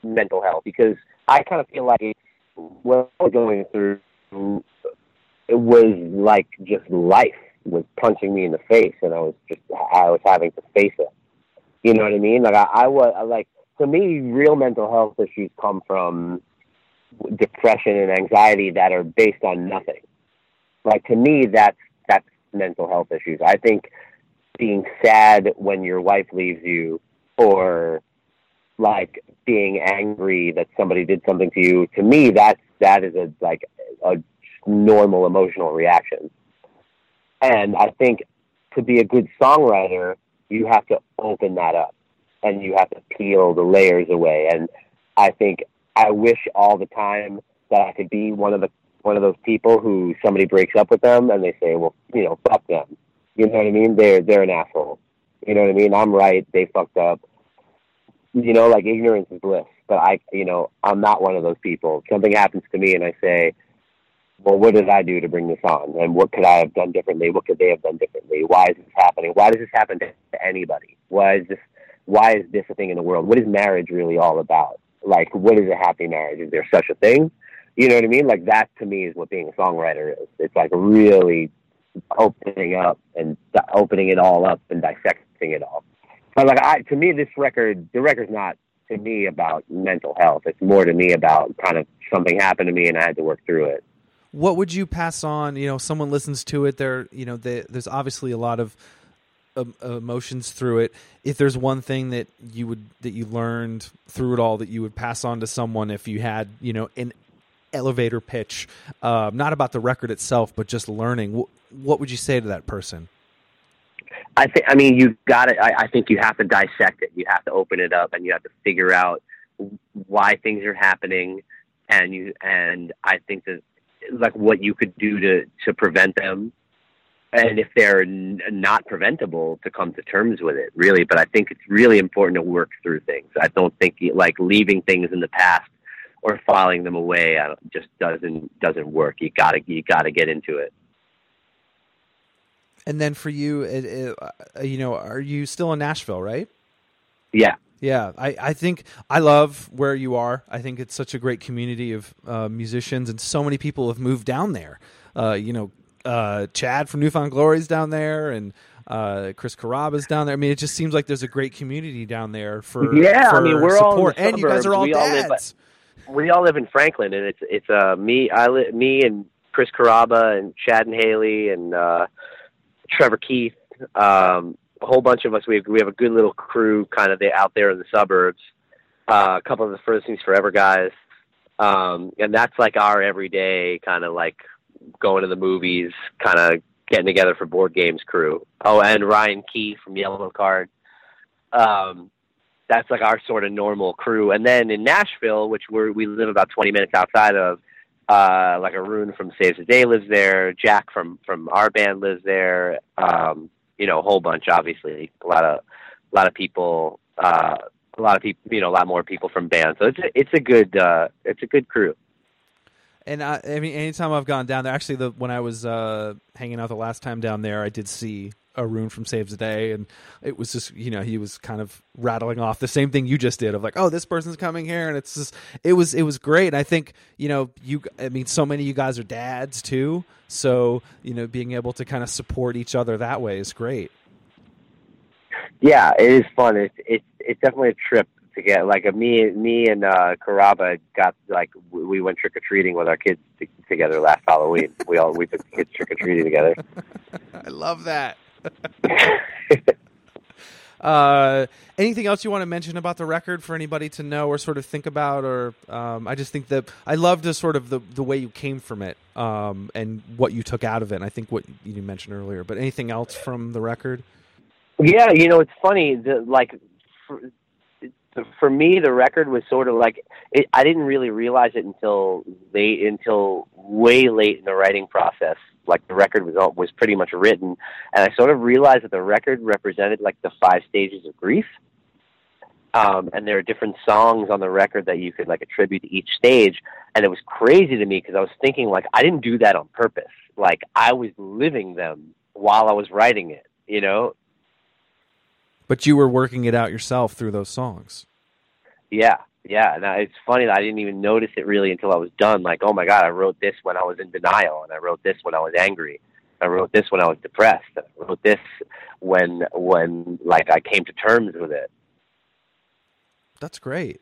mental health because I kind of feel like what I was going through it was like just life was punching me in the face, and I was just I was having to face it. You know what I mean? Like I, I was like to me, real mental health issues come from depression and anxiety that are based on nothing. Like to me, that's that's mental health issues. I think being sad when your wife leaves you, or like being angry that somebody did something to you. To me, that's that is a like a normal emotional reaction. And I think to be a good songwriter, you have to open that up and you have to peel the layers away. And I think I wish all the time that I could be one of the one of those people who somebody breaks up with them and they say, well, you know, fuck them. You know what I mean? They're they're an asshole. You know what I mean? I'm right. They fucked up. You know, like ignorance is bliss. But I, you know, I'm not one of those people. Something happens to me and I say, well, what did I do to bring this on? And what could I have done differently? What could they have done differently? Why is this happening? Why does this happen to anybody? Why is this? Why is this a thing in the world? What is marriage really all about? Like, what is a happy marriage? Is there such a thing? You know what I mean? Like that to me is what being a songwriter is. It's like really opening up and opening it all up and dissecting it all. But like I, to me, this record, the record's not to me about mental health. It's more to me about kind of something happened to me and I had to work through it. What would you pass on? You know, someone listens to it. There, you know, they, there's obviously a lot of emotions through it. If there's one thing that you would that you learned through it all that you would pass on to someone, if you had, you know, an elevator pitch, uh, not about the record itself, but just learning, wh- what would you say to that person? I think. I mean, you got to I, I think you have to dissect it. You have to open it up, and you have to figure out why things are happening, and you and I think that like what you could do to to prevent them. And if they're n- not preventable to come to terms with it really. But i think it's really important to work through things. I don't think like leaving things in the past or filing them away I don't, just doesn't doesn't work. You gotta you gotta get into it. And then for you, it, it, uh, you know, are you still in Nashville, right? yeah Yeah, I, I think I love where you are. I think it's such a great community of uh, musicians, and so many people have moved down there. Uh, you know, uh, Chad from Newfound Glory's down there, and uh, Chris Carrabba's down there. I mean, it just seems like there's a great community down there for Yeah, I mean, we're all in support, the and you guys are all. We all live- dads. we all live in Franklin, and it's it's uh me I li- me and Chris Carrabba and Chad and Hayley and uh, Trevor Keith, um, a whole bunch of us. We have, we have a good little crew kind of out there in the suburbs. Uh, a couple of the First Things Forever guys, um, and that's like our everyday kind of like going to the movies, kind of getting together for board games crew. Oh, and Ryan Key from Yellowcard. Um, that's like our sort of normal crew. And then in Nashville, which we're, we live about 20 minutes outside of, uh, like Arun from Saves the Day lives there. Jack from, from our band lives there. Um, you know, a whole bunch, obviously, a lot of, a lot of people, uh, a lot of people, you know, a lot more people from bands. So it's a, it's a good, uh, it's a good crew. And I, I mean, anytime I've gone down there, actually, the when I was uh, hanging out the last time down there, I did see Arun from Saves the Day, and it was just you know he was kind of rattling off the same thing you just did of like, oh, this person's coming here, and it's just it was it was great. And I think you know you, I mean, so many of you guys are dads too, so you know being able to kind of support each other that way is great. Yeah, it is fun. It's it's it's definitely a trip to get. Like uh, me, me and uh, Carrabba got like we we went trick or treating with our kids t- together last Halloween. we all we took the kids trick or treating together. I love that. Uh, anything else you want to mention about the record for anybody to know or sort of think about, or um, I just think that I love the sort of the the way you came from it um, and what you took out of it. And I think what you mentioned earlier, but anything else from the record? Yeah, you know, it's funny. The, like, for, for me, the record was sort of like it, I didn't really realize it until late, until way late in the writing process. Like the record was all, was pretty much written, and I sort of realized that the record represented like the five stages of grief. Um, and there are different songs on the record that you could like attribute to each stage, and it was crazy to me because I was thinking like I didn't do that on purpose. Like I was living them while I was writing it. You know, But you were working it out yourself through those songs. Yeah, yeah. Now it's funny that I didn't even notice it really until I was done. Like, oh my god, I wrote this when I was in denial, and I wrote this when I was angry. I wrote this when I was depressed. I wrote this when when like I came to terms with it. That's great.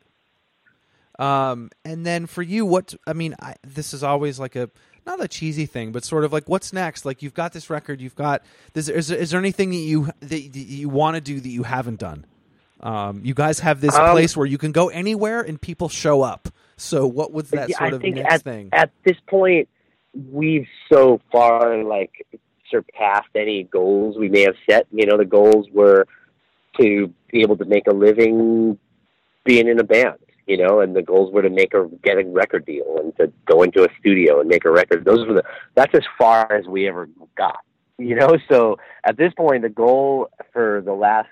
Um, and then for you, what I mean, I, this is always like a not a cheesy thing, but sort of like what's next? Like you've got this record, you've got this. Is, is there anything that you that, that you want to do that you haven't done? Um, you guys have this Um, place where you can go anywhere and people show up. So what was that sort I of think next at, thing? at this point we've so far like surpassed any goals we may have set. You know, the goals were to be able to make a living being in a band, you know, and the goals were to make a get a record deal and to go into a studio and make a record. Those were the that's as far as we ever got. You know, so at this point the goal for the last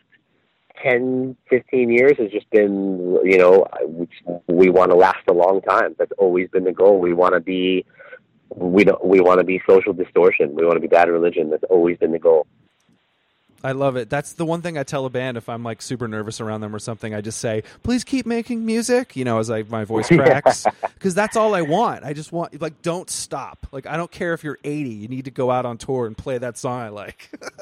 10, 15 years has just been, you know, we, we want to last a long time. That's always been the goal. We want to be, we don't, we want to be social distortion. We want to be bad religion. That's always been the goal. I love it. That's the one thing I tell a band if I'm like super nervous around them or something. I just say, "Please keep making music," you know, as I my voice cracks, because that's all I want. I just want like don't stop. Like I don't care if you're 80, you need to go out on tour and play that song I like.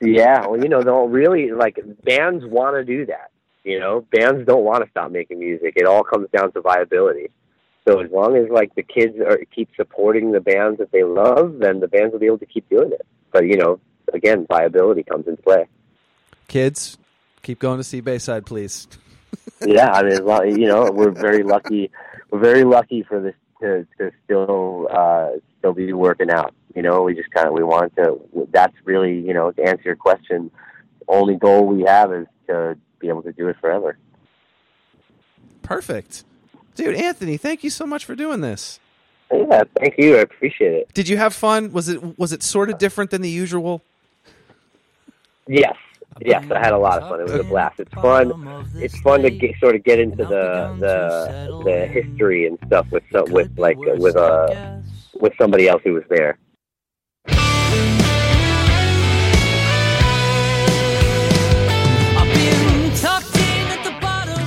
Yeah, well, you know, they'll really like bands want to do that. You know, bands don't want to stop making music. It all comes down to viability. So as long as like the kids are keep supporting the bands that they love, then the bands will be able to keep doing it. But you know, again, viability comes into play. Kids, keep going to see Bayside, please. yeah, I mean, you know, we're very lucky. We're very lucky for this to to still uh, still be working out. You know, we just kind of we want to. That's really you know to answer your question. Only goal we have is to be able to do it forever. Perfect. dude, Anthony, thank you so much for doing this. Yeah, thank you. I appreciate it. Did you have fun? Was it was it sort of different than the usual? Yes, yes, I had a lot of fun. It was a blast. It's fun. It's fun to get, sort of get into the the the history and stuff with with like with uh with somebody else who was there.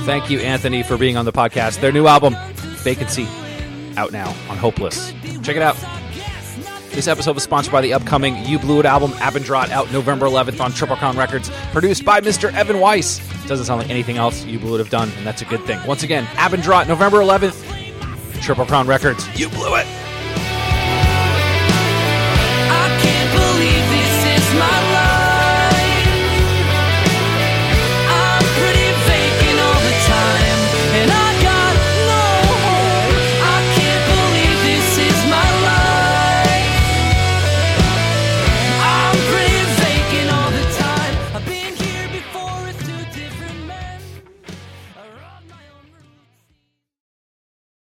Thank you, Anthony, for being on the podcast. Their new album, Vacancy, out now on Hopeless. Check it out. This episode was sponsored by the upcoming You Blew It album, Abendrot, out November 11th on Triple Crown Records, produced by Mr. Evan Weiss. Doesn't sound like anything else You Blew It have done, and that's a good thing. Once again, Abendrot, November 11th, Triple Crown Records. You blew it. my